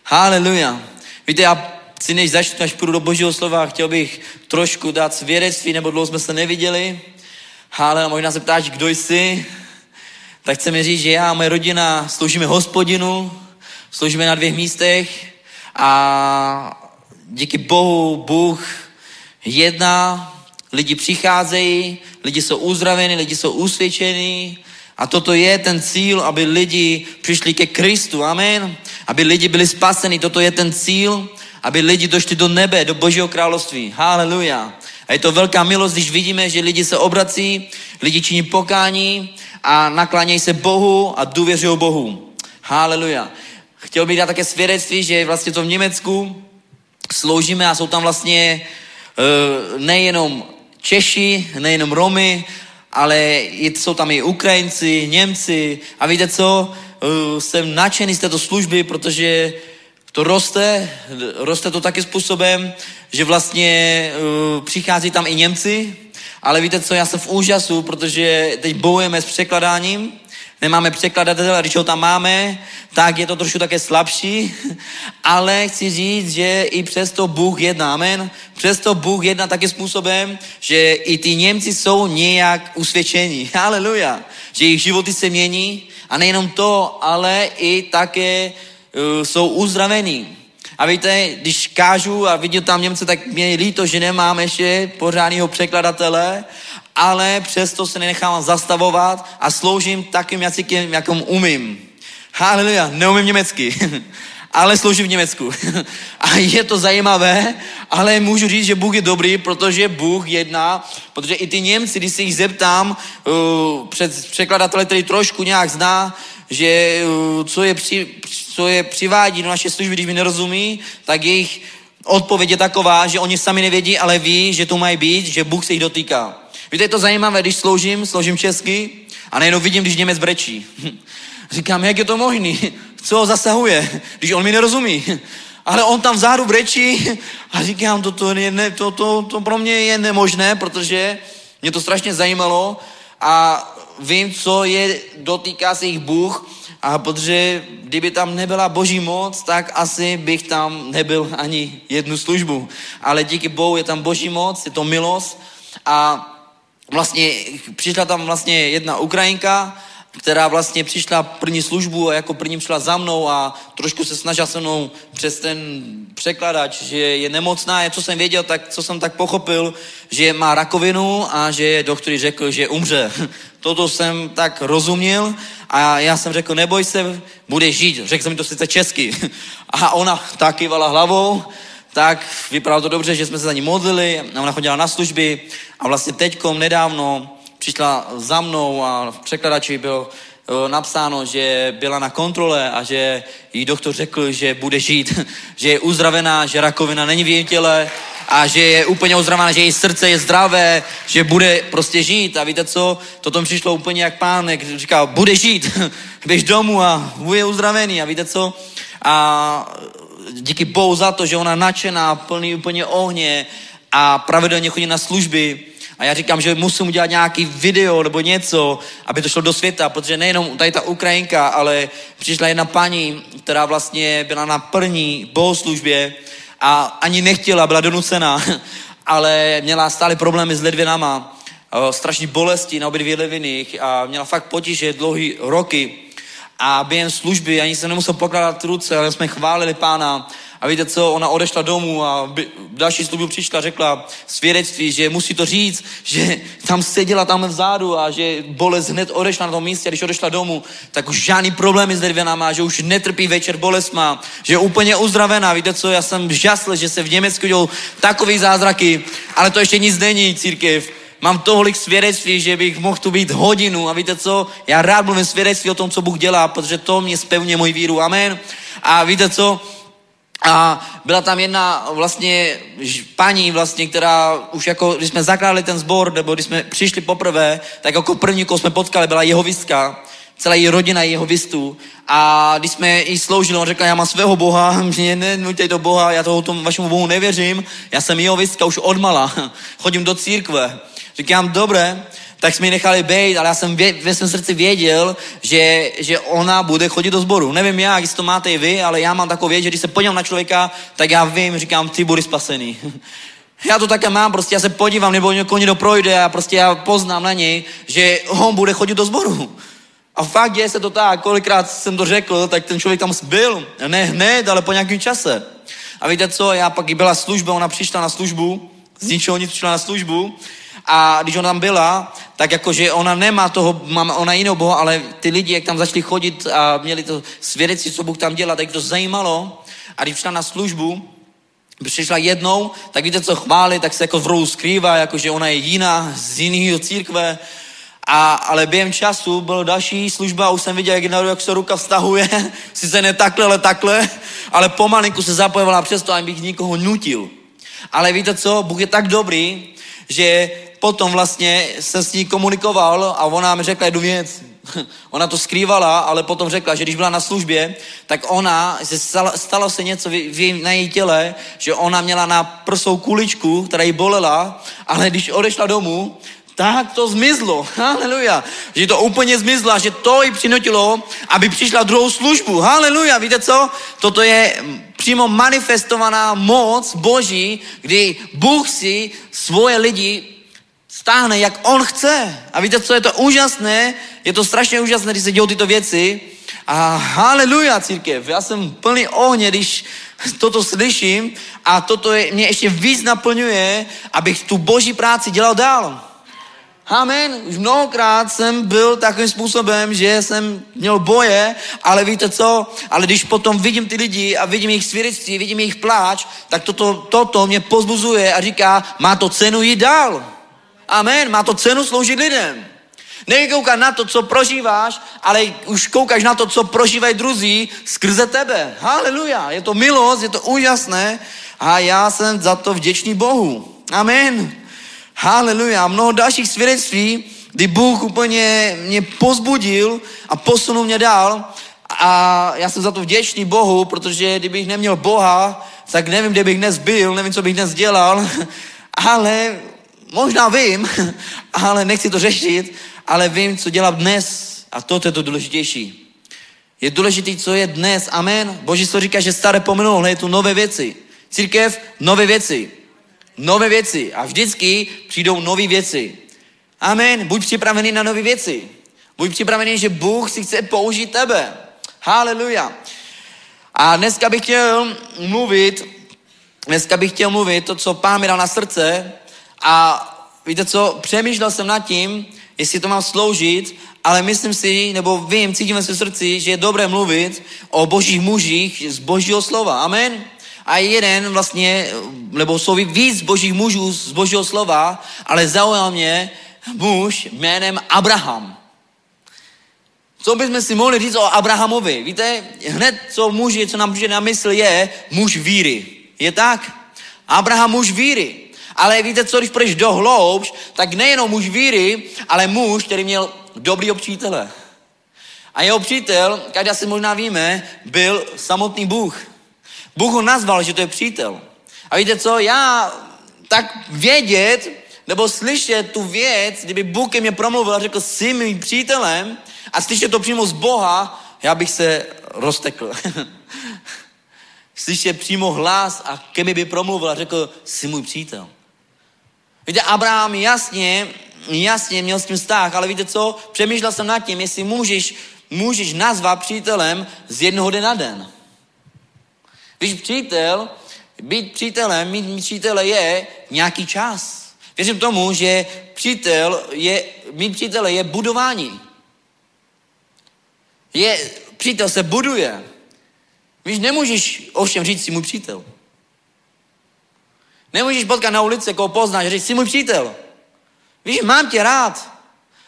Haleluja. Víte, já si než začnu, až půjdu do Božího slova, chtěl bych trošku dát svědectví, nebo dlouho jsme se neviděli. Ale možná se ptáš, kdo jsi, tak chceme říct, že já a moje rodina sloužíme hospodinu, sloužíme na dvě místech a díky Bohu, Bůh jedná, lidi přicházejí, lidi jsou uzdraveni, lidi jsou usvědčeni a toto je ten cíl, aby lidi přišli ke Kristu, amen, aby lidi byli spaseni, toto je ten cíl, aby lidi došli do nebe, do Božího království, haleluja. A je to velká milost, když vidíme, že lidi se obrací, lidi činí pokání a naklánějí se Bohu a důvěřují Bohu. Haleluja. Chtěl bych dát také svědectví, že vlastně to v Německu sloužíme a jsou tam vlastně uh, nejenom Češi, nejenom Romy, ale jsou tam i Ukrajinci, Němci a víte co, uh, jsem nadšený z této služby, protože to roste, roste to taky způsobem, že vlastně uh, přichází tam i Němci, ale víte co, já jsem v úžasu, protože teď bojujeme s překladáním, nemáme překladatele, když ho tam máme, tak je to trošku také slabší, <laughs> ale chci říct, že i přesto Bůh jedná, amen. Přesto Bůh jedná takým způsobem, že i ty Němci jsou nějak usvědčení, <laughs> haleluja, že jejich životy se mění a nejenom to, ale i také jsou uzdravení. A víte, když kážu a vidím tam Němce, tak mě je líto, že nemám ještě pořádného překladatele, ale přesto se nenechám zastavovat a sloužím takým jazykem, jakom umím. Haleluja, neumím německy, <laughs> ale sloužím v Německu. <laughs> A je to zajímavé, ale můžu říct, že Bůh je dobrý, protože Bůh jedná, protože i ty Němci, když se jich zeptám, uh, před překladatele, který trošku nějak zná, že uh, co je, při, co je přivádí do naše služby, když mi nerozumí, tak jejich odpověď je taková, že oni sami nevědí, ale ví, že to mají být, že Bůh se jich dotýká. Víte, je to zajímavé, když sloužím, sloužím česky a nejenom vidím, když Němec brečí. <laughs> Říkám, jak je to možný? <laughs> Co ho zasahuje, <laughs> když on mi nerozumí? Ale on tam vzadu brečí a říkám, to, to, ne, to, to, to pro mě je nemožné, protože mě to strašně zajímalo a vím, co je, dotýká se jich Bůh a protože kdyby tam nebyla boží moc, tak asi bych tam nebyl ani jednu službu. Ale díky Bohu je tam boží moc, je to milost a vlastně přišla tam vlastně jedna Ukrajinka, která vlastně přišla první službu a jako první šla za mnou a trošku se snažila se mnou přes ten překladač, že je nemocná, je, co jsem věděl, tak co jsem tak pochopil, že má rakovinu a že doktor řekl, že umře. <laughs> Toto jsem tak rozuměl a já jsem řekl, neboj se, bude žít. Řekl jsem mi to sice česky. <laughs> A ona tak kývala hlavou, tak vypadalo to dobře, že jsme se za ní modlili a ona chodila na služby a vlastně teďkom nedávno přišla za mnou a v překladači bylo eh, napsáno, že byla na kontrole a že jí doktor řekl, že bude žít, <laughs> že je uzdravená, že rakovina není v jejím těle a že je úplně uzdravená, že její srdce je zdravé, že bude prostě žít. A víte co? Toto mi přišlo úplně jak pán, jak říká, bude žít, <laughs> běž domů a bude uzdravený. A víte co? A díky Bohu za to, že ona nadšená, plný úplně ohně a pravidelně chodí na služby, a já říkám, že musím udělat nějaký video nebo něco, aby to šlo do světa, protože nejenom tady ta Ukrajinka, ale přišla jedna paní, která vlastně byla na první bohoslužbě a ani nechtěla, byla donucená, <laughs> ale měla stále problémy s ledvinama. strašné bolesti na obě dvě leviných a měla fakt potíže dlouhý roky. A během služby ani jsem nemusel pokládat ruce, ale jsme chválili pána a víte co, ona odešla domů a by, další službu přišla, řekla svědectví, že musí to říct, že tam seděla tam vzadu a že bolest hned odešla na tom místě když odešla domů, tak už žádný problémy s ledvinama, že už netrpí večer bolest má, že je úplně uzdravená. Víte co, já jsem žasl, že se v Německu dělou takový zázraky, ale to ještě nic není, církev. Mám tolik svědectví, že bych mohl tu být hodinu a víte co, já rád mluvím svědectví o tom, co Bůh dělá, protože to mě spevně můj víru. Amen. A víte co, a byla tam jedna vlastně paní vlastně, která už jako, když jsme zakládali ten sbor, nebo když jsme přišli poprvé, tak jako první, koho jsme potkali, byla jeho vistka. Celá její rodina je jeho vistu. A když jsme jí sloužili, on řekl, já mám svého Boha, <laughs> mě nenuďte do Boha, já toho tomu vašemu Bohu nevěřím, já jsem jeho vistka už odmala, <laughs> chodím do církve. Říkám, dobré, tak jsme ji nechali být, ale já jsem vě, ve svém srdci věděl, že, že ona bude chodit do sboru. Nevím jak, jestli to máte i vy, ale já mám takovou věc, že když se podívám na člověka, tak já vím, říkám, ty budeš spasený. <laughs> Já to také mám, prostě já se podívám, nebo někoho někdo projde a prostě já poznám na něj, že on bude chodit do sboru. A fakt děje se to tak, kolikrát jsem to řekl, tak ten člověk tam byl. Ne hned, ale po nějakém čase. A víte co, já pak byla služba, ona přišla na službu, z ničeho nic přišla na službu a když ona tam byla, tak jakože ona nemá toho, má ona jiného Boha, ale ty lidi, jak tam začali chodit a měli to svědectví, co Bůh tam dělá, tak to zajímalo. A když přišla na službu, přišla jednou, tak víte, co chváli, tak se jako v rohu skrývá, jakože ona je jiná, z jiného církve. A, ale během času byla další služba a už jsem viděl, jak, jak se ruka vztahuje, <laughs> sice ne takhle, ale takhle, ale pomalinku se zapojovala přesto, abych nikoho nutil. Ale víte co, Bůh je tak dobrý, že potom vlastně jsem s ní komunikoval a ona mi řekla jednu věc. <laughs> Ona to skrývala, ale potom řekla, že když byla na službě, tak ona, se stalo, stalo se něco v, v, na její těle, že ona měla na prsou kuličku, která jí bolela, ale když odešla domů, tak to zmizlo. <laughs> Haleluja. Že to úplně zmizlo že to ji přinutilo, aby přišla druhou službu. Haleluja. Víte co? Toto je přímo manifestovaná moc Boží, kdy Bůh si svoje lidi stáhne, jak on chce. A víte, co je to úžasné? Je to strašně úžasné, když se dějou tyto věci. A haleluja, církev. Já jsem plný ohně, když toto slyším a toto je, mě ještě víc naplňuje, abych tu boží práci dělal dál. Amen. Už mnohokrát jsem byl takovým způsobem, že jsem měl boje, ale víte co? Ale když potom vidím ty lidi a vidím jejich svědectví, vidím jejich pláč, tak toto, toto mě pozbuzuje a říká, má to cenu jít dál. Amen. Má to cenu sloužit lidem. Nekoukat na to, co prožíváš, ale už koukáš na to, co prožívají druzí skrze tebe. Haleluja. Je to milost, je to úžasné a já jsem za to vděčný Bohu. Amen. Haleluja. A mnoho dalších svědectví, kdy Bůh úplně mě pozbudil a posunul mě dál. A já jsem za to vděčný Bohu, protože kdybych neměl Boha, tak nevím, kde bych dnes byl, nevím, co bych dnes dělal, <laughs> ale možná vím, <laughs> ale nechci to řešit, ale vím, co dělám dnes a to je to důležitější. Je důležité, co je dnes. Amen. Boží to říká, že staré pomenulo, je tu nové věci. Církev, nové věci. Nové věci. A vždycky přijdou nové věci. Amen. Buď připravený na nové věci. Buď připravený, že Bůh si chce použít tebe. Haleluja. A dneska bych chtěl mluvit, dneska bych chtěl mluvit to, co Pán mi dal na srdce, a víte co, přemýšlel jsem nad tím, jestli to mám sloužit, ale myslím si, nebo vím, cítím ve svém srdci, že je dobré mluvit o božích mužích z božího slova. Amen. A jeden vlastně, nebo jsou víc božích mužů z božího slova, ale zaujal mě muž jménem Abraham. Co bychom si mohli říct o Abrahamovi? Víte, hned co muži, co nám přijde na mysl je muž víry. Je tak? Abraham muž víry. Ale víte co, když půjdeš do hloubš, tak nejenom muž víry, ale muž, který měl dobrý přítele. A jeho přítel, každá si možná víme, byl samotný Bůh. Bůh ho nazval, že to je přítel. A víte co, já tak vědět, nebo slyšet tu věc, kdyby Bůh ke mně promluvil a řekl, jsi mým přítelem, a slyšet to přímo z Boha, já bych se roztekl. <laughs> slyšet přímo hlas a ke mi by promluvil a řekl, jsi můj přítel. Víte, Abraham jasně jasně, měl s tím vztah, ale víte co, přemýšlel jsem nad tím, jestli můžeš, můžeš nazvat přítelem z jednoho dne na den. Víš, přítel, být přítelem, mít přítele je nějaký čas. Věřím tomu, že přítel je, mít přítele je budování. Je, přítel se buduje. Víš, nemůžeš ovšem říct si můj přítel. Nemůžeš potkat na ulici, koho poznáš, říct si můj přítel. Víš, mám tě rád,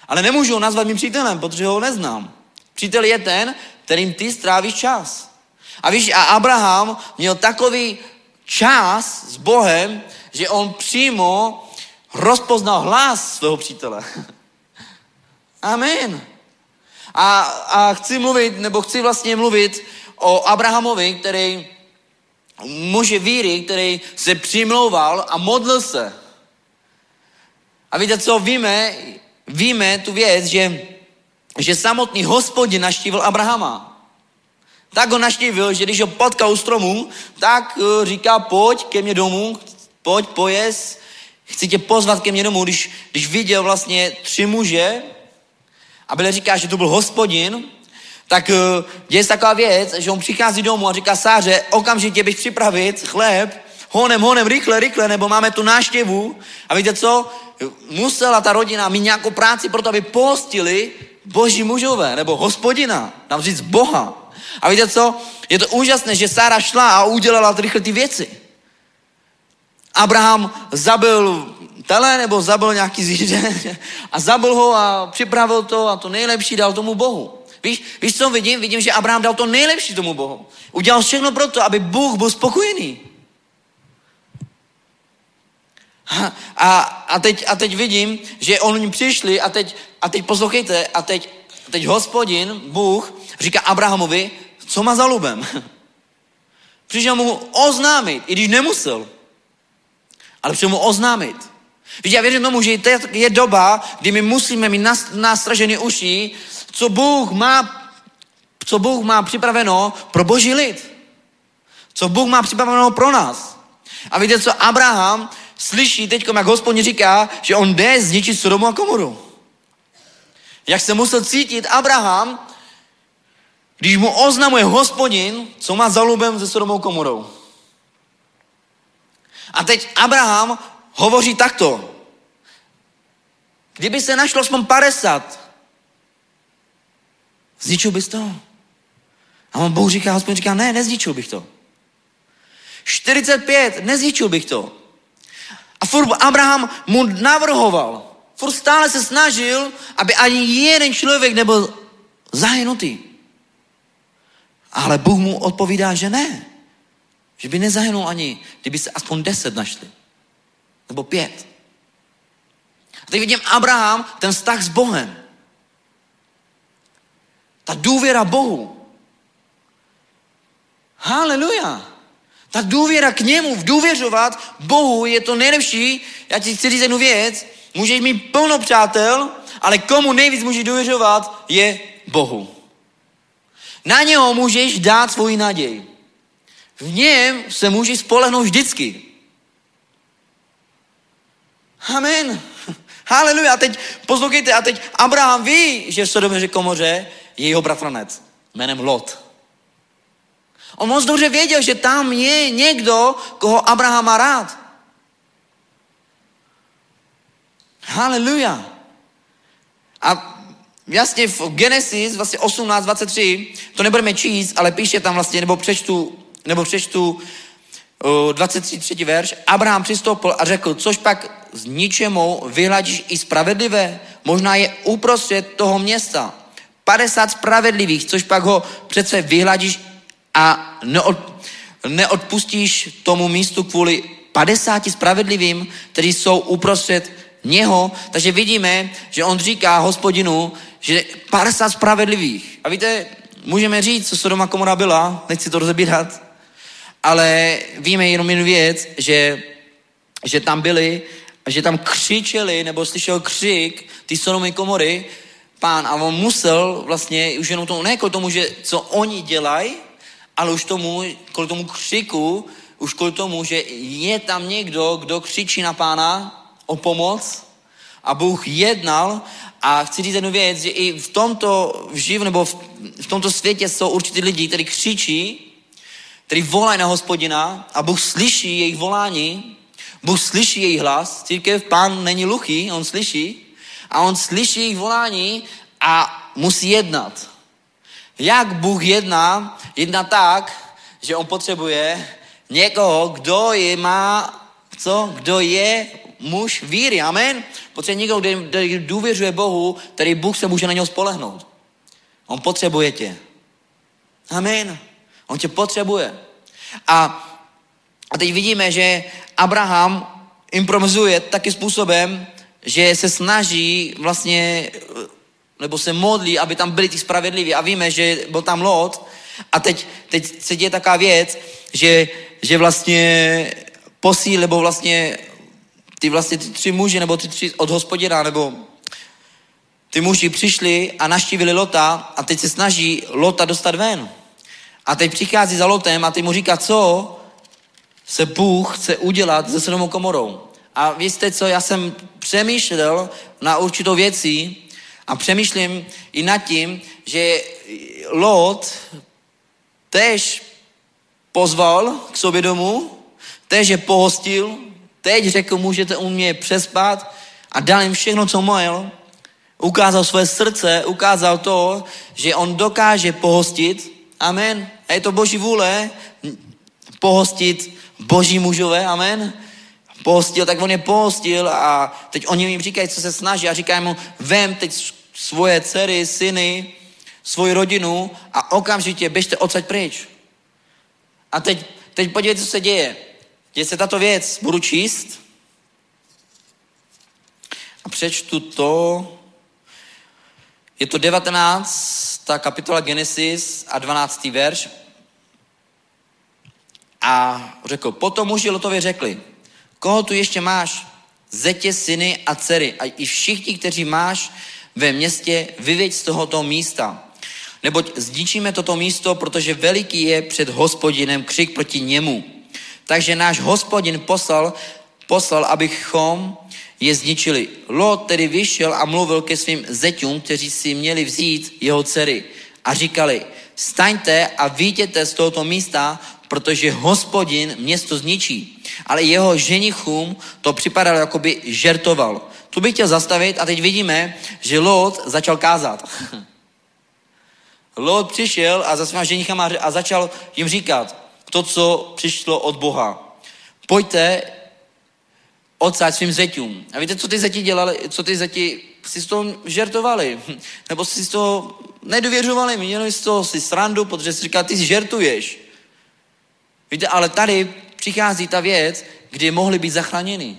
ale nemůžu ho nazvat mým přítelem, protože ho neznám. Přítel je ten, kterým ty strávíš čas. A víš, a Abraham měl takový čas s Bohem, že on přímo rozpoznal hlas svého přítele. <laughs> Amen. A, a chci mluvit, nebo chci vlastně mluvit o Abrahamovi, který muže víry, který se přimlouval a modlil se. A víte co, víme, víme tu věc, že, že samotný hospodin naštívil Abrahama. Tak ho naštívil, že když ho potkal u stromu, tak uh, říká, pojď ke mně domů, pojď, pojez, chci tě pozvat ke mně domů, když, když viděl vlastně tři muže, a Bible říká, že to byl hospodin, tak děje se taková věc, že on přichází domů a říká Sáře, okamžitě běž připravit chléb, honem, honem, rychle, rychle, nebo máme tu náštěvu. A víte co? Musela ta rodina mít nějakou práci pro to, aby postili boží mužové, nebo hospodina, tam říct Boha. A víte co? Je to úžasné, že Sára šla a udělala rychle ty věci. Abraham zabil tele nebo zabil nějaký zvíře <laughs> a zabil ho a připravil to a to nejlepší dal tomu Bohu. Víš, víš, co vidím? Vidím, že Abraham dal to nejlepší tomu Bohu. Udělal všechno pro to, aby Bůh byl spokojený. A, a, teď, a teď vidím, že oni přišli a teď, a teď poslouchejte, a teď, a teď hospodin, Bůh, říká Abrahamovi, co má za lubem. <laughs> Přišel mu oznámit, i když nemusel. Ale přišel mu oznámit. Víš, já věřím tomu, že je doba, kdy my musíme mít nastražené uši, co Bůh má, co Bůh má připraveno pro boží lid. Co Bůh má připraveno pro nás. A víte co, Abraham slyší teď, jak hospodin říká, že on jde zničit Sodomu a Komoru. Jak se musel cítit Abraham, když mu oznamuje hospodin, co má za lubem se Sodomou Komorou. A teď Abraham hovoří takto. Kdyby se našlo aspoň 50, zničil bys to? A on Bůh říká, hospodin říká, ne, nezničil bych to. 45, nezničil bych to. A furt Abraham mu navrhoval. Furt stále se snažil, aby ani jeden člověk nebyl zahynutý. Ale Bůh mu odpovídá, že ne. Že by nezahynul ani, kdyby se aspoň deset našli. Nebo pět. A teď vidím Abraham, ten vztah s Bohem. Ta důvěra Bohu. Haleluja. Ta důvěra k němu, v důvěřovat Bohu je to nejlepší. Já ti chci říct jednu věc. Můžeš mít plno přátel, ale komu nejvíc můžeš důvěřovat, je Bohu. Na něho můžeš dát svoji naději. V něm se můžeš spolehnout vždycky. Amen. <laughs> Haleluja. A teď poslouchejte, a teď Abraham ví, že v Sodomě komoře je jeho bratranec jménem Lot. On moc dobře věděl, že tam je někdo, koho Abraham má rád. Haleluja. A jasně v Genesis vlastně 18.23, to nebudeme číst, ale píše tam vlastně, nebo přečtu, nebo přečtu 23. třetí verš, Abraham přistoupil a řekl, což pak z ničemu vyhladíš i spravedlivé, možná je uprostřed toho města. 50 spravedlivých, což pak ho přece vyhladíš a neod, neodpustíš tomu místu kvůli 50 spravedlivým, kteří jsou uprostřed něho. Takže vidíme, že on říká hospodinu, že 50 spravedlivých. A víte, můžeme říct, co Sodoma komora byla, nechci to rozebírat, ale víme jenom jednu věc, že, že tam byli, že tam křičeli, nebo slyšel křik ty Sodomy komory, pán, a on musel vlastně už jenom tomu, ne kvůli tomu, že co oni dělají, ale už tomu, kvůli tomu křiku, už kvůli tomu, že je tam někdo, kdo křičí na pána o pomoc a Bůh jednal. A chci říct jednu věc, že i v tomto živu nebo v, v tomto světě jsou určitý lidi, kteří křičí, kteří volají na hospodina a Bůh slyší jejich volání, Bůh slyší jejich hlas, církev, pán není luchý, on slyší a on slyší jejich volání a musí jednat. Jak Bůh jedná? Jedná tak, že on potřebuje někoho, kdo je má, co? Kdo je muž víry, amen? Potřebuje někdo, kdo důvěřuje Bohu, který Bůh se může na něho spolehnout. On potřebuje tě. Amen. On tě potřebuje. A, a teď vidíme, že Abraham improvizuje taky způsobem, že se snaží vlastně, nebo se modlí, aby tam byli ti spravedliví. A víme, že byl tam Lot. A teď, teď se děje taková věc, že, že vlastně posíl, nebo vlastně ty vlastně ty tři muži, nebo ty tři od hospodina, nebo ty muži přišli a naštívili Lota a teď se snaží Lota dostat ven. A teď přichází za Lotem a ty mu říká, co se Bůh chce udělat se Sodomou komorou. A víte co, já jsem přemýšlel na určitou věci a přemýšlím i nad tím, že Lot tež pozval k sobě domů, tež je pohostil, teď řekl, můžete u mě přespat a dal jim všechno, co měl. Ukázal své srdce, ukázal to, že on dokáže pohostit. Amen. A je to boží vůle pohostit boží mužové. Amen. Pohostil, tak on je pohostil a teď oni jim říkají, co se snaží a říkají mu, vem teď svoje dcery, syny, svoji rodinu a okamžitě běžte odsaď pryč. A teď, teď podívejte, co se děje. Děje se tato věc, budu číst a přečtu to. Je to 19. kapitola Genesis a 12. verš. A řekl, potom muži Lotovi řekli, koho tu ještě máš? Zetě, syny a dcery a i všichni, kteří máš ve městě, vyvěď z tohoto místa. Neboť zničíme toto místo, protože veliký je před hospodinem křik proti němu. Takže náš hospodin poslal, poslal, abychom je zničili. Lot tedy vyšel a mluvil ke svým zeťům, kteří si měli vzít jeho dcery. A říkali, staňte a vítěte z tohoto místa, protože hospodin město zničí. Ale jeho ženichům to připadalo, jako by žertoval. Tu bych chtěl zastavit a teď vidíme, že Lot začal kázat. <laughs> Lot přišel a za svýma ženichama a začal jim říkat, to, co přišlo od Boha. Pojďte odsáď svým zeťům. A víte, co ty zeti dělali, co ty zeti si z toho žertovali? <laughs> Nebo si z toho nedověřovali, měli z toho si srandu, protože si říká, ty žertuješ. Víte, ale tady přichází ta věc, kdy mohli být zachráněni.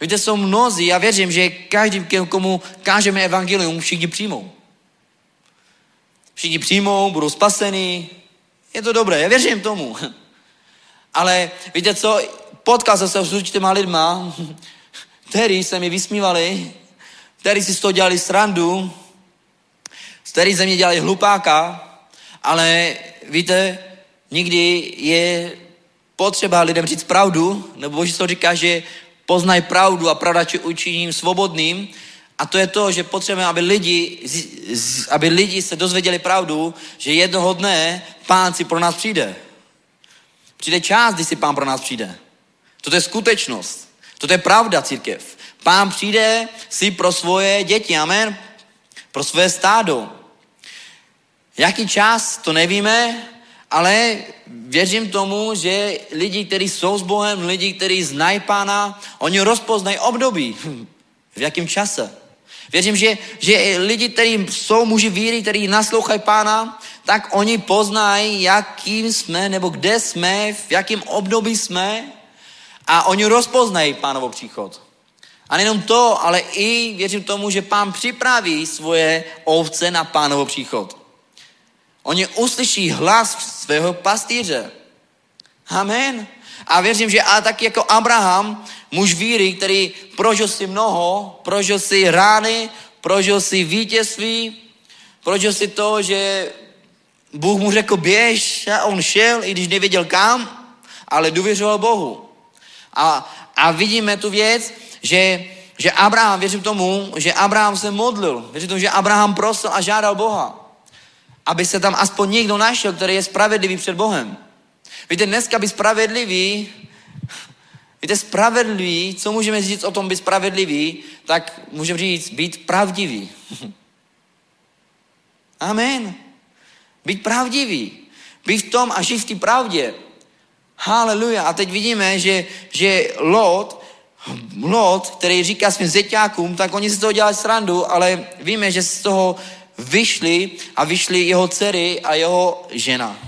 Víte, jsou mnozí, já věřím, že každý, komu kážeme evangelium, všichni přijmou. Všichni přijmou, budou spaseni, je to dobré, já věřím tomu. <laughs> Ale víte co, potkal jsem se s určitýma lidma, <laughs> kteří se mi vysmívali, kteří si z toho dělali srandu, kteří ze mě dělali hlupáka, ale víte, nikdy je potřeba lidem říct pravdu, nebo Boží to říká, že poznaj pravdu a pravda či učiním svobodným. A to je to, že potřebujeme, aby lidi, aby lidi se dozvěděli pravdu, že jednoho dne pán si pro nás přijde. Přijde čas, kdy si pán pro nás přijde. Toto je skutečnost. Toto je pravda, církev. Pán přijde si pro svoje děti, amen? Pro svoje stádo. Jaký čas, to nevíme, ale věřím tomu, že lidi, kteří jsou s Bohem, lidi, kteří znají Pána, oni rozpoznají období. V jakém čase. Věřím, že, že lidi, kteří jsou muži víry, kteří naslouchají pána, tak oni poznají, jakým jsme, nebo kde jsme, v jakém období jsme a oni rozpoznají pánovo příchod. A nejenom to, ale i věřím tomu, že pán připraví svoje ovce na pánovo příchod. Oni uslyší hlas svého pastýře. Amen. A věřím, že a tak jako Abraham, muž víry, který prožil si mnoho, prožil si rány, prožil si vítězství, prožil si to, že Bůh mu řekl běž a on šel, i když nevěděl kam, ale důvěřoval Bohu. A, a vidíme tu věc, že, že Abraham, věřím tomu, že Abraham se modlil. Věřím tomu, že Abraham prosil a žádal Boha. Aby se tam aspoň někdo našel, který je spravedlivý před Bohem. Víte, dneska být spravedlivý, víte, spravedlivý, co můžeme říct o tom být spravedlivý, tak můžeme říct být pravdivý. <laughs> Amen. Být pravdivý. Být v tom a žít v té pravdě. Haleluja. A teď vidíme, že, že Lot, Lot, který říká svým zeťákům, tak oni si toho dělali srandu, ale víme, že z toho vyšli a vyšli jeho dcery a jeho žena.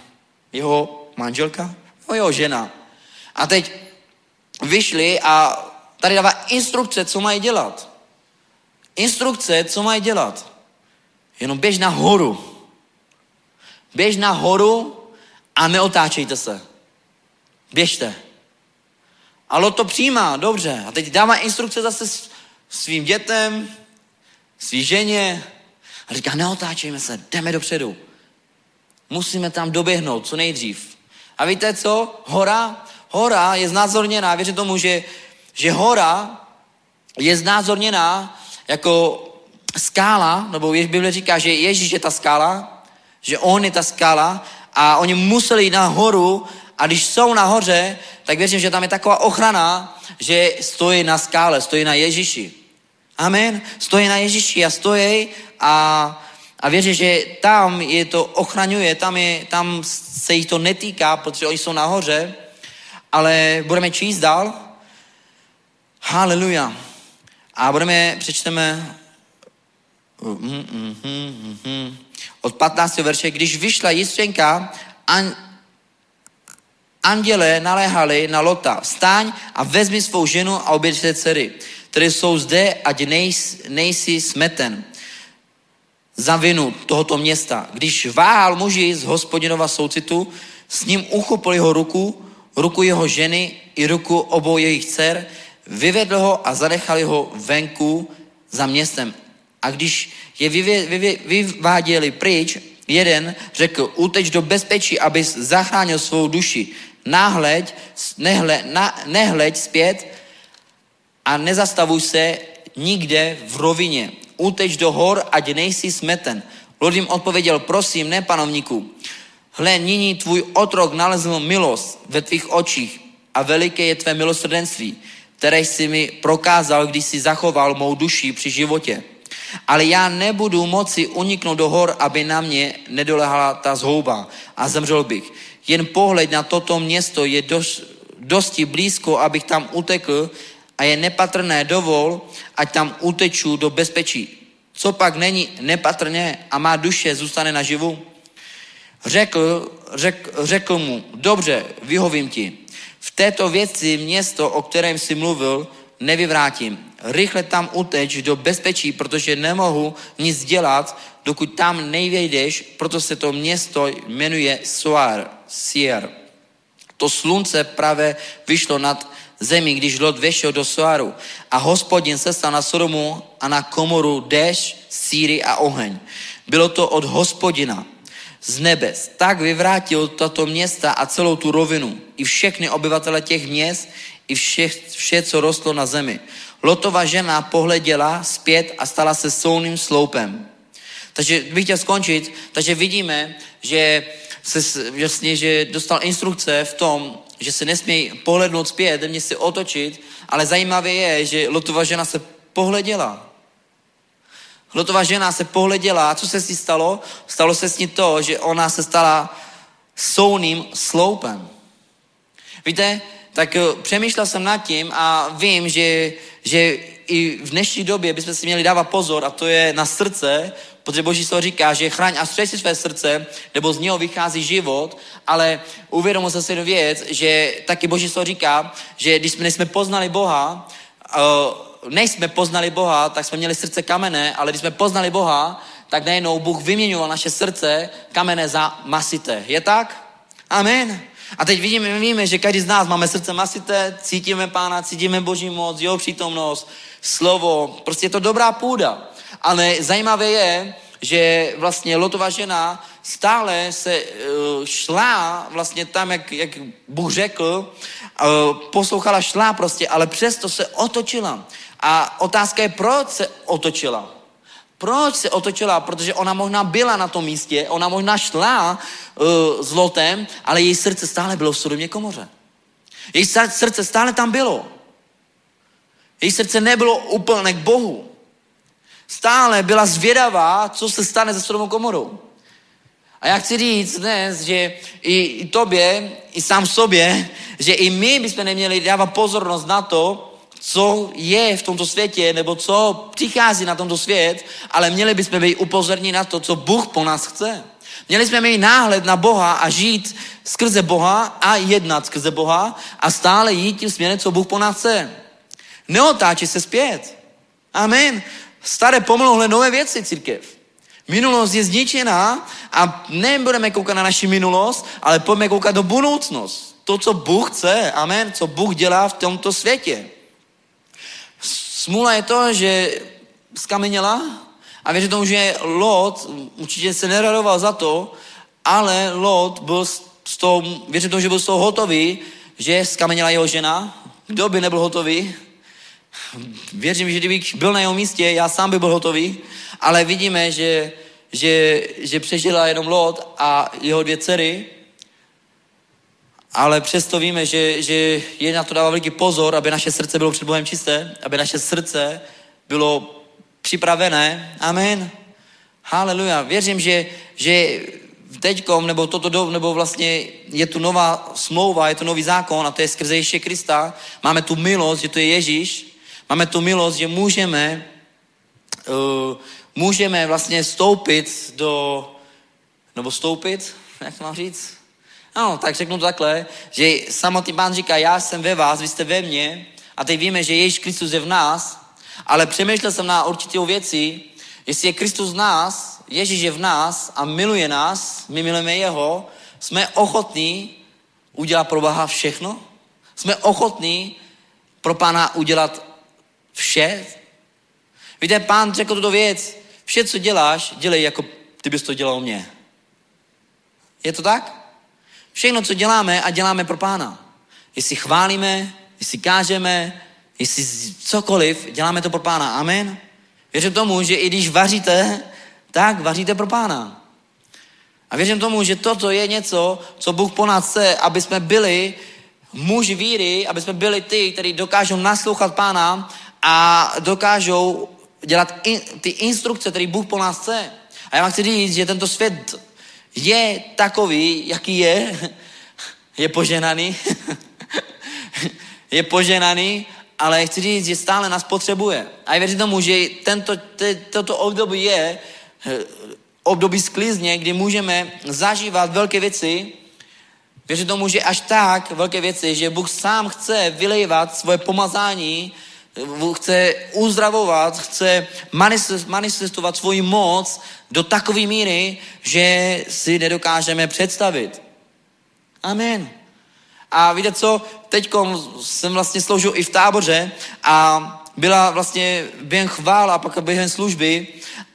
Jeho manželka? No jeho žena. A teď vyšli a tady dává instrukce, co mají dělat. Instrukce, co mají dělat. Jenom běž na horu. Běž na horu a neotáčejte se. Běžte. A Lot to přijímá, dobře. A teď dává instrukce zase svým dětem, svý ženě. A říká, neotáčejme se, jdeme dopředu. Musíme tam doběhnout co nejdřív. A víte co? Hora, hora je znázorněná, věřím tomu, že, že hora je znázorněná jako skála, nebo Bible říká, že Ježíš je ta skála, že on je ta skála a oni museli jít nahoru a když jsou nahoře, tak věřím, že tam je taková ochrana, že stojí na skále, stojí na Ježíši. Amen. Stojí na Ježíši a stojí a, a věřím, že tam je to ochraňuje, tam, je, tam se jich to netýká, protože oni jsou nahoře, ale budeme číst dál. Haleluja. A budeme, přečteme od 15. verše, když vyšla jistřenka, an, anděle naléhali na Lota, vstaň a vezmi svou ženu a obě dcery, které jsou zde, ať nejsi, nejsi smeten za vinu tohoto města. Když váhal muži z hospodinova soucitu, s ním uchopil jeho ruku, ruku jeho ženy i ruku obou jejich dcer, vyvedl ho a zanechali ho venku za městem. A když je vyvě, vyvě, vyváděli pryč, jeden řekl, uteč do bezpečí, abys zachránil svou duši. Náhleď, nehle, na, nehleď zpět a nezastavuj se nikde v rovině. Uteč do hor, ať nejsi smeten. Lord jim odpověděl, prosím, ne panovníku. Hle, nyní tvůj otrok nalezl milost ve tvých očích a veliké je tvé milosrdenství, které jsi mi prokázal, když jsi zachoval mou duši při životě. Ale já nebudu moci uniknout do hor, aby na mě nedolehala ta zhouba a zemřel bych. Jen pohled na toto město je dost, dosti blízko, abych tam utekl a je nepatrné dovol, ať tam uteču do bezpečí. Co pak není nepatrné a má duše zůstane naživu? Řekl, řek, řekl mu, dobře, vyhovím ti. V této věci město, o kterém jsi mluvil, nevyvrátím. Rychle tam uteč do bezpečí, protože nemohu nic dělat, dokud tam nejvejdeš, proto se to město jmenuje Soar, Sier. To slunce právě vyšlo nad zemi, když Lot vešel do Soaru a hospodin se stal na Sodomu a na komoru déšť, síry a oheň. Bylo to od hospodina z nebes. Tak vyvrátil tato města a celou tu rovinu. I všechny obyvatele těch měst, i vše, vše, co rostlo na zemi. Lotova žena pohleděla zpět a stala se solným sloupem. Takže bych chtěl skončit, takže vidíme, že, se, vlastně, že dostal instrukce v tom, že se nesmí pohlednout zpět, mě se otočit, ale zajímavé je, že Lotova žena se pohleděla. Lotová žena se pohleděla a co se s ní stalo? Stalo se s ní to, že ona se stala souným sloupem. Víte, tak eh, přemýšlel jsem nad tím a vím, že, že i v dnešní době bychom si měli dávat pozor a to je na srdce, protože Boží slovo říká, že chraň a střež si své srdce, nebo z něho vychází život, ale uvědomil jsem si jednu věc, že taky Boží slovo říká, že když jsme, jsme poznali Boha, uh, nejsme poznali Boha, tak jsme měli srdce kamenné, ale když jsme poznali Boha, tak najednou Bůh vyměňoval naše srdce kamenné za masité. Je tak? Amen. A teď vidíme, víme, že každý z nás máme srdce masité, cítíme Pána, cítíme Boží moc, jeho přítomnost, slovo, prostě je to dobrá půda. Ale zajímavé je, že vlastně Lotová žena stále se uh, šla vlastně tam, jak, jak Bůh řekl, uh, poslouchala, šla prostě, ale přesto se otočila. A otázka je, proč se otočila. Proč se otočila? Protože ona možná byla na tom místě, ona možná šla uh, s Lotem, ale její srdce stále bylo v Sodomě komoře. Její srdce stále tam bylo. Její srdce nebylo úplně k Bohu. Stále byla zvědavá, co se stane se Sodomou komorou. A já chci říct dnes, že i, i tobě, i sám sobě, že i my bychom neměli dávat pozornost na to, co je v tomto světě, nebo co přichází na tomto svět, ale měli bychom být upozorní na to, co Bůh po nás chce. Měli jsme mít náhled na Boha a žít skrze Boha a jednat skrze Boha a stále jít tím směrem, co Bůh po nás chce. Neotáči se zpět. Amen. Staré pomohly nové věci, církev. Minulost je zničená a nebudeme koukat na naši minulost, ale pojďme koukat do budoucnost. To, co Bůh chce, amen, co Bůh dělá v tomto světě. Smůla je to, že skameněla a věřím tomu, že Lot určitě se neradoval za to, ale Lot byl z toho, věřím tomu, že byl z toho hotový, že skameněla jeho žena. Kdo by nebyl hotový? Věřím, že kdybych byl na jeho místě, já sám by byl hotový, ale vidíme, že, že, že přežila jenom Lot a jeho dvě dcery, ale přesto víme, že, že je na to dává veliký pozor, aby naše srdce bylo před Bohem čisté, aby naše srdce bylo připravené. Amen. Haleluja. Věřím, že, že teďkom, nebo toto, nebo vlastně je tu nová smlouva, je tu nový zákon a to je skrze Ježíše Krista. Máme tu milost, že to je Ježíš. Máme tu milost, že můžeme, uh, můžeme vlastně stoupit do, nebo stoupit, <laughs> jak to mám říct? No, tak řeknu to takhle, že samotný pán říká, já jsem ve vás, vy jste ve mně a teď víme, že Ježíš Kristus je v nás, ale přemýšlel jsem na určitou věci, jestli je Kristus v nás, Ježíš je v nás a miluje nás, my milujeme jeho, jsme ochotní udělat pro Boha všechno? Jsme ochotní pro pána udělat vše? Víte, pán řekl tuto věc, vše, co děláš, dělej, jako ty bys to dělal mě. Je to tak? Všechno, co děláme a děláme pro pána. Jestli chválíme, jestli kážeme, jestli cokoliv, děláme to pro pána. Amen. Věřím tomu, že i když vaříte, tak vaříte pro pána. A věřím tomu, že toto je něco, co Bůh po nás chce, aby jsme byli muži víry, aby jsme byli ty, kteří dokážou naslouchat pána a dokážou dělat in, ty instrukce, které Bůh po nás chce. A já vám chci říct, že tento svět je takový, jaký je, <laughs> je poženaný, <laughs> je poženaný, ale chci říct, že stále nás potřebuje. A já věřím tomu, že tento, toto období je eh, období sklizně, kdy můžeme zažívat velké věci. Věřím tomu, že až tak velké věci, že Bůh sám chce vylejvat svoje pomazání, chce uzdravovat, chce manifestovat svoji moc do takové míry, že si nedokážeme představit. Amen. A víte co, teď jsem vlastně sloužil i v táboře a byla vlastně během chvál a pak během služby,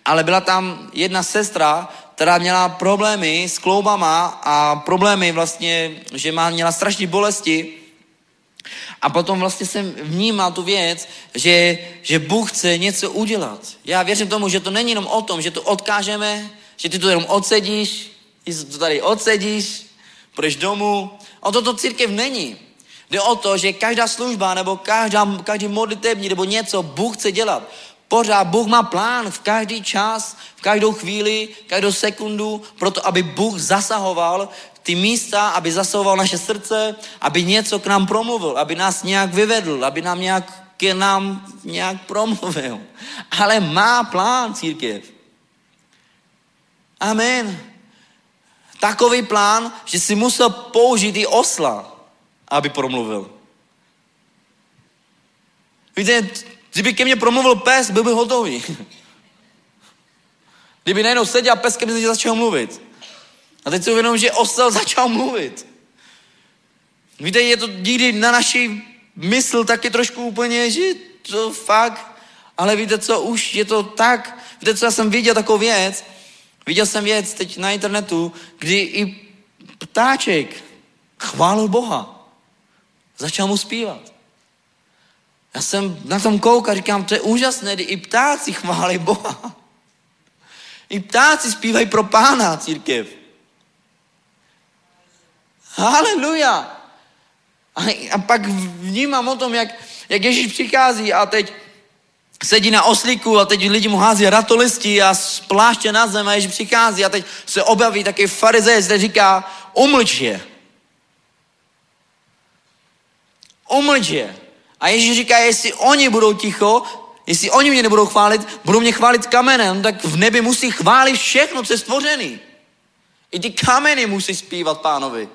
ale byla tam jedna sestra, která měla problémy s kloubama a problémy vlastně, že má, měla strašné bolesti a potom vlastně jsem vnímal tu věc, že, že Bůh chce něco udělat. Já věřím tomu, že to není jenom o tom, že to odkážeme, že ty to jenom odsedíš, ty to tady odsedíš, půjdeš domů. O to to církev není. Jde o to, že každá služba nebo každá, každý modlitební nebo něco Bůh chce dělat. Pořád Bůh má plán v každý čas, v každou chvíli, každou sekundu, proto aby Bůh zasahoval ty místa, aby zasahoval naše srdce, aby něco k nám promluvil, aby nás nějak vyvedl, aby nám nějak k nám nějak promluvil. <laughs> Ale má plán církev. Amen. Takový plán, že si musel použít i osla, aby promluvil. Víte, kdyby ke mně promluvil pes, byl by hotový. <laughs> Kdyby najednou seděl pes ke mně začal mluvit. A teď si uvědomím, že osel začal mluvit. Víte, je to někdy na naší mysl taky trošku úplně, že to fakt, ale víte co, už je to tak, víte co, já jsem viděl takovou věc, viděl jsem věc teď na internetu, kdy i ptáček chválil Boha. Začal mu zpívat. Já jsem na tom koukal, říkám, to je úžasné, kdy i ptáci chválí Boha. I ptáci zpívají pro pána církev. Haleluja. A, pak vnímám o tom, jak, jak Ježíš přichází a teď sedí na oslíku a teď lidi mu hází ratolistí a spláště na zem a Ježíš přichází a teď se objaví taky farizej, který říká, umlč je. Umlč je. A Ježíš říká, jestli oni budou ticho, jestli oni mě nebudou chválit, budou mě chválit kamenem, tak v nebi musí chválit všechno, co je stvořený. I ty kameny musí zpívat pánovi.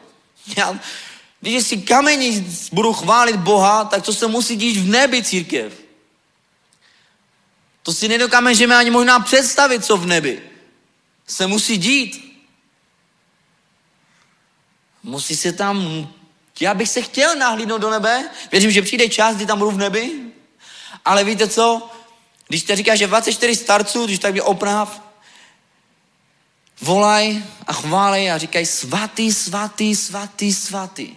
Já, když si kameni budou chválit Boha, tak to se musí dít v nebi církev. To si nedokážeme ani možná představit, co v nebi se musí dít. Musí se tam, já bych se chtěl nahlídnout do nebe, věřím, že přijde čas, kdy tam budu v nebi, ale víte co, když te říká, že 24 starců, když tak je oprav, volaj a chválej a říkají svatý, svatý, svatý, svatý.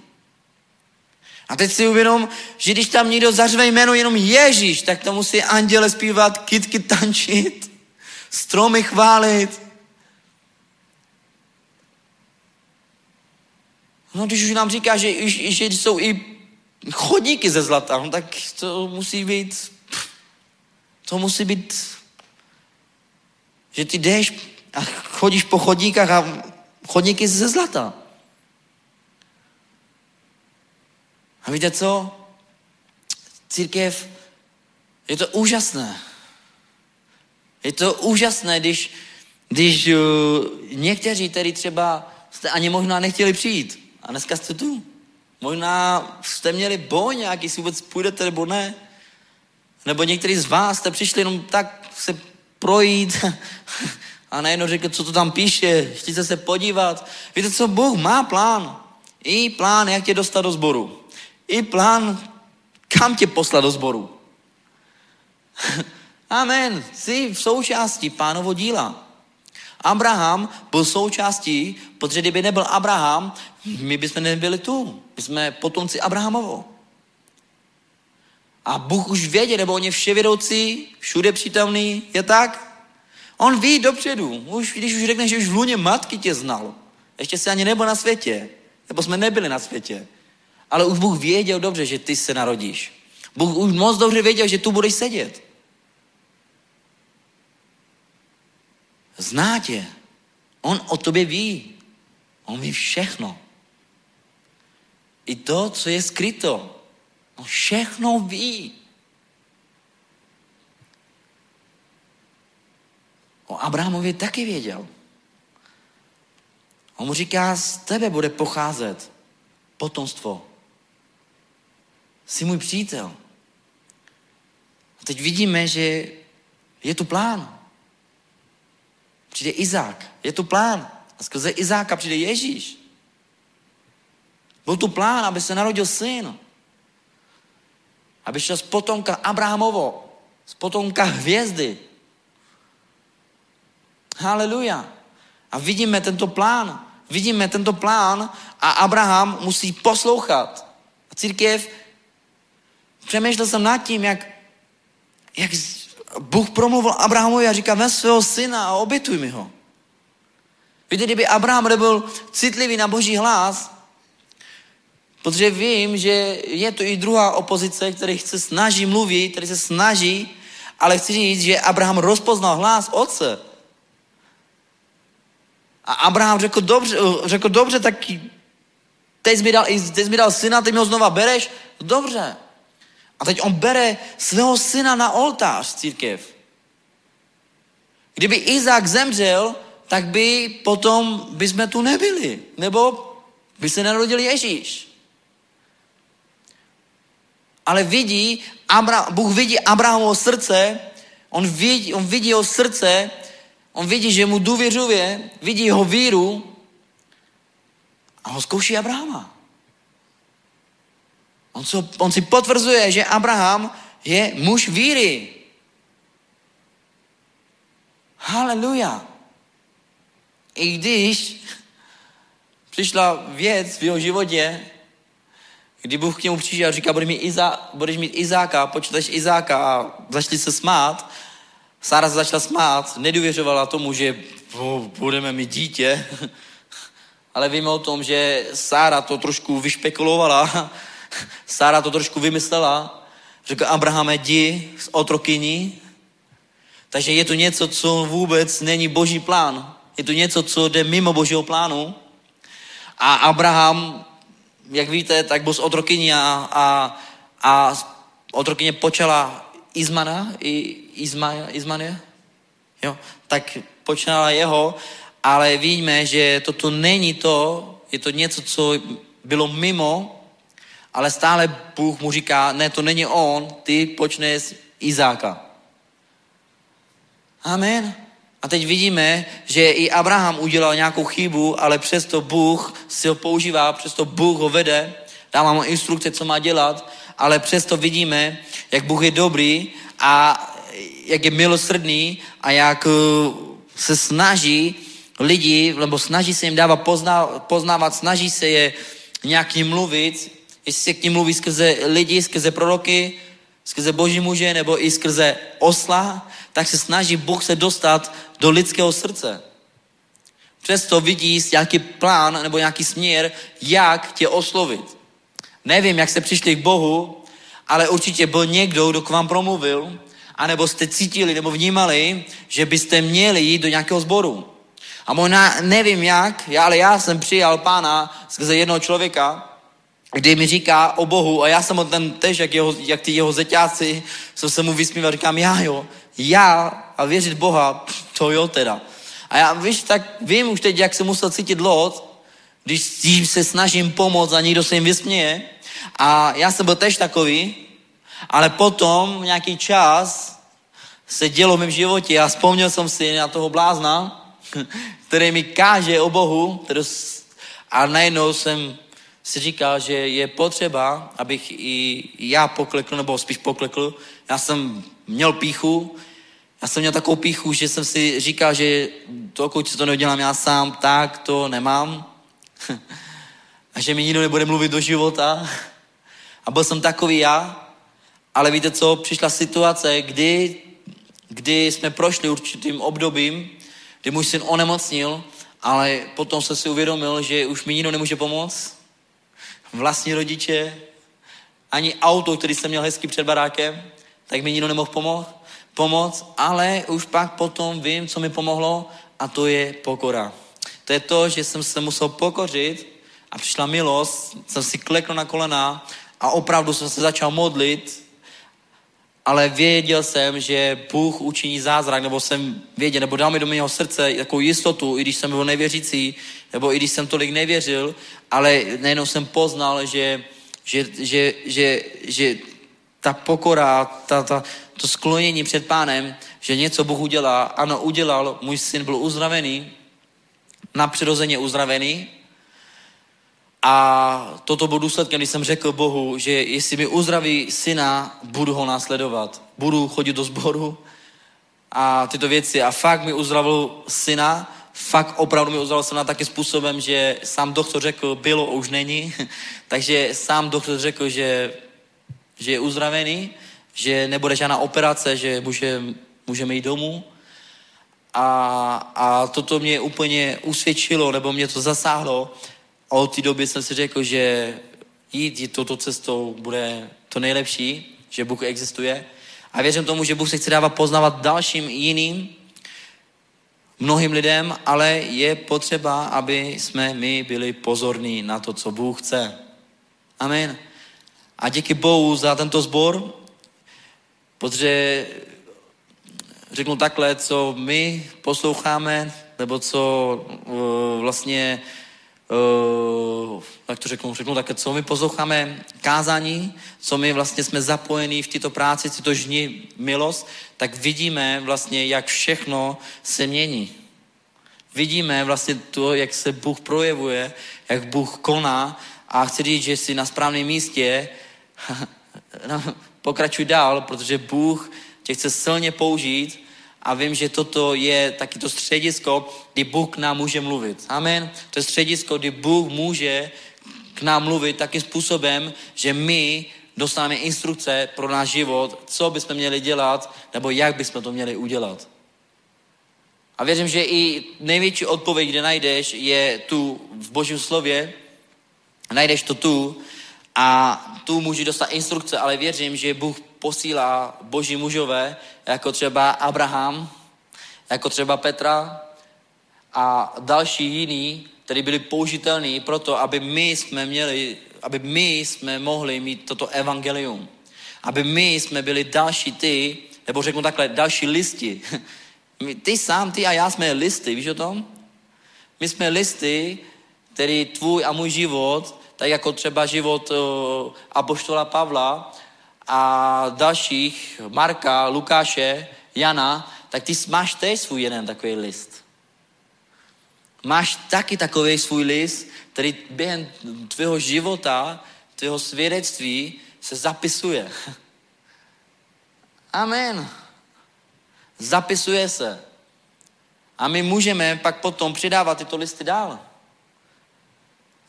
A teď si uvědom, že když tam někdo zařve jméno jenom Ježíš, tak to musí anděle zpívat, kytky tančit, stromy chválit. No když už nám říká, že, že jsou i chodníky ze zlata, no tak to musí být, to musí být, že ty jdeš a chodíš po chodníkách a chodníky ze zlata. A víte co? Církev, je to úžasné. Je to úžasné, když, když uh, někteří tady třeba jste ani možná nechtěli přijít a dneska jste tu. Možná jste měli boj nějaký, jestli vůbec půjdete nebo ne. Nebo někteří z vás jste přišli jenom tak se projít <laughs> a najednou řekl, co to tam píše, chtějte se podívat. Víte co, Bůh má plán. I plán, jak tě dostat do sboru i plán, kam tě poslat do sboru. <laughs> Amen. Jsi v součástí pánovo díla. Abraham byl součástí, protože kdyby nebyl Abraham, my bychom nebyli tu. My jsme potomci Abrahamovo. A Bůh už věděl, nebo on je vševědoucí, všude přítomný, je tak? On ví dopředu. Už, když už řekne, že už v luně matky tě znal. Ještě se ani nebyl na světě. Nebo jsme nebyli na světě. Ale už Bůh věděl dobře, že ty se narodíš. Bůh už moc dobře věděl, že tu budeš sedět. Zná tě. On o tobě ví. On ví všechno. I to, co je skryto. On všechno ví. O Abrahamovi taky věděl. On mu říká, z tebe bude pocházet potomstvo Jsi můj přítel. A teď vidíme, že je tu plán. Přijde Izák, je tu plán. A skrze Izáka přijde Ježíš. Byl tu plán, aby se narodil syn. Aby šel z potomka Abrahamovo, z potomka hvězdy. Haleluja. A vidíme tento plán. Vidíme tento plán a Abraham musí poslouchat. A církev přemýšlel jsem nad tím, jak, jak Bůh promluvil Abrahamovi a říká, ves svého syna a obětuj mi ho. Víte, kdyby Abraham nebyl citlivý na boží hlas, protože vím, že je tu i druhá opozice, který se snaží mluvit, který se snaží, ale chci říct, že Abraham rozpoznal hlas otce. A Abraham řekl dobře, řekl dobře tak teď jsi mi dal, teď jsi mi dal syna, ty mi ho znova bereš? Dobře. A teď on bere svého syna na oltář církev. Kdyby Izák zemřel, tak by potom by jsme tu nebyli. Nebo by se narodil Ježíš. Ale vidí, Abra, Bůh vidí Abrahamovo srdce, on vidí, on vidí jeho srdce, on vidí, že mu důvěřuje, vidí jeho víru a ho zkouší Abrahama. On, co, on si potvrzuje, že Abraham je muž víry. Haleluja. I když přišla věc v jeho životě, Kdy Bůh k němu přišel a říká, budeš mít, Iza, budeš mít Izáka, počítaš Izáka a začali se smát. Sára se začala smát, nedůvěřovala tomu, že budeme mít dítě. <laughs> Ale víme o tom, že Sára to trošku vyšpekulovala, <laughs> Sára to trošku vymyslela. Řekla, Abrahame, jdi z otrokyní. Takže je to něco, co vůbec není boží plán. Je to něco, co jde mimo božího plánu. A Abraham, jak víte, tak byl z otrokyní a, a, a otrokyně počala Izmana, i, Izma, Izmane, jo, tak počala jeho, ale víme, že toto není to, je to něco, co bylo mimo, ale stále Bůh mu říká, ne, to není on, ty počneš Izáka. Amen. A teď vidíme, že i Abraham udělal nějakou chybu, ale přesto Bůh si ho používá, přesto Bůh ho vede, dává mu instrukce, co má dělat, ale přesto vidíme, jak Bůh je dobrý a jak je milosrdný a jak uh, se snaží lidi, nebo snaží se jim dávat poznávat, poznávat, snaží se je nějak mluvit, jestli se k ním mluví skrze lidi, skrze proroky, skrze boží muže, nebo i skrze osla, tak se snaží Bůh se dostat do lidského srdce. Přesto vidí nějaký plán nebo nějaký směr, jak tě oslovit. Nevím, jak jste přišli k Bohu, ale určitě byl někdo, kdo k vám promluvil, anebo jste cítili nebo vnímali, že byste měli jít do nějakého sboru. A možná nevím jak, ale já jsem přijal pána skrze jednoho člověka, kdy mi říká o Bohu a já jsem ten tež, jak, jeho, jak ty jeho zeťáci, jsem se mu vysmíval, říkám, já jo, já a věřit Boha, to jo teda. A já víš, tak vím už teď, jak se musel cítit Lot, když se snažím pomoct a někdo se jim vysměje. A já jsem byl tež takový, ale potom nějaký čas se dělo v mém životě a vzpomněl jsem si na toho blázna, <laughs> který mi káže o Bohu a najednou jsem si říkal, že je potřeba, abych i já poklekl, nebo spíš poklekl. Já jsem měl píchu, já jsem měl takovou píchu, že jsem si říkal, že dokud to neudělám já sám, tak to nemám. <laughs> A že mi nikdo nebude mluvit do života. <laughs> A byl jsem takový já. Ale víte co, přišla situace, kdy, kdy jsme prošli určitým obdobím, kdy můj syn onemocnil, ale potom jsem si uvědomil, že už mi nikdo nemůže pomoct. Vlastní rodiče, ani auto, který jsem měl hezky před barákem, tak mi nikdo nemohl pomoct pomoc, ale už pak potom vím, co mi pomohlo a to je pokora. To je to, že jsem se musel pokořit a přišla milost, jsem si klekl na kolena a opravdu jsem se začal modlit, ale věděl jsem, že Bůh učiní zázrak, nebo jsem věděl, nebo dal mi do mého srdce takovou jistotu, i když jsem byl nevěřící, nebo i když jsem tolik nevěřil, ale nejenom jsem poznal, že, že, že, že, že ta pokora, ta, ta, to sklonění před pánem, že něco Bůh udělá. Ano, udělal, můj syn byl uzdravený, napřirozeně uzdravený. A toto byl důsledkem, když jsem řekl Bohu, že jestli mi uzdraví syna, budu ho následovat. Budu chodit do sboru a tyto věci. A fakt mi uzdravil syna, fakt opravdu mi uzdravil syna takým způsobem, že sám doktor řekl, bylo, už není. <laughs> Takže sám doktor řekl, že, že je uzdravený že nebude žádná operace, že může, můžeme jít domů. A, a toto mě úplně usvědčilo, nebo mě to zasáhlo. A od té doby jsem si řekl, že jít, jít touto cestou bude to nejlepší, že Bůh existuje. A věřím tomu, že Bůh se chce dávat poznávat dalším jiným, mnohým lidem, ale je potřeba, aby jsme my byli pozorní na to, co Bůh chce. Amen. A díky Bohu za tento sbor, Protože řeknu takhle, co my posloucháme, nebo co uh, vlastně, uh, jak to řeknu, řeknu takhle, co my posloucháme kázání, co my vlastně jsme zapojení v této práci, v této žní milost, tak vidíme vlastně, jak všechno se mění. Vidíme vlastně to, jak se Bůh projevuje, jak Bůh koná a chci říct, že jsi na správném místě, <laughs> pokračuj dál, protože Bůh tě chce silně použít a vím, že toto je taky to středisko, kdy Bůh k nám může mluvit. Amen. To je středisko, kdy Bůh může k nám mluvit takým způsobem, že my dostaneme instrukce pro náš život, co bychom měli dělat, nebo jak bychom to měli udělat. A věřím, že i největší odpověď, kde najdeš, je tu v Božím slově. Najdeš to tu a tu můžeš dostat instrukce, ale věřím, že Bůh posílá boží mužové, jako třeba Abraham, jako třeba Petra a další jiní, kteří byli použitelní pro to, aby my jsme měli, aby my jsme mohli mít toto evangelium. Aby my jsme byli další ty, nebo řeknu takhle, další listi. <laughs> Ty sám, ty a já jsme listy, víš o tom? My jsme listy, který tvůj a můj život, tak jako třeba život uh, Apoštola Pavla a dalších, Marka, Lukáše, Jana, tak ty máš teď svůj jeden takový list. Máš taky takový svůj list, který během tvého života, tvého svědectví se zapisuje. <laughs> Amen. Zapisuje se. A my můžeme pak potom předávat tyto listy dál.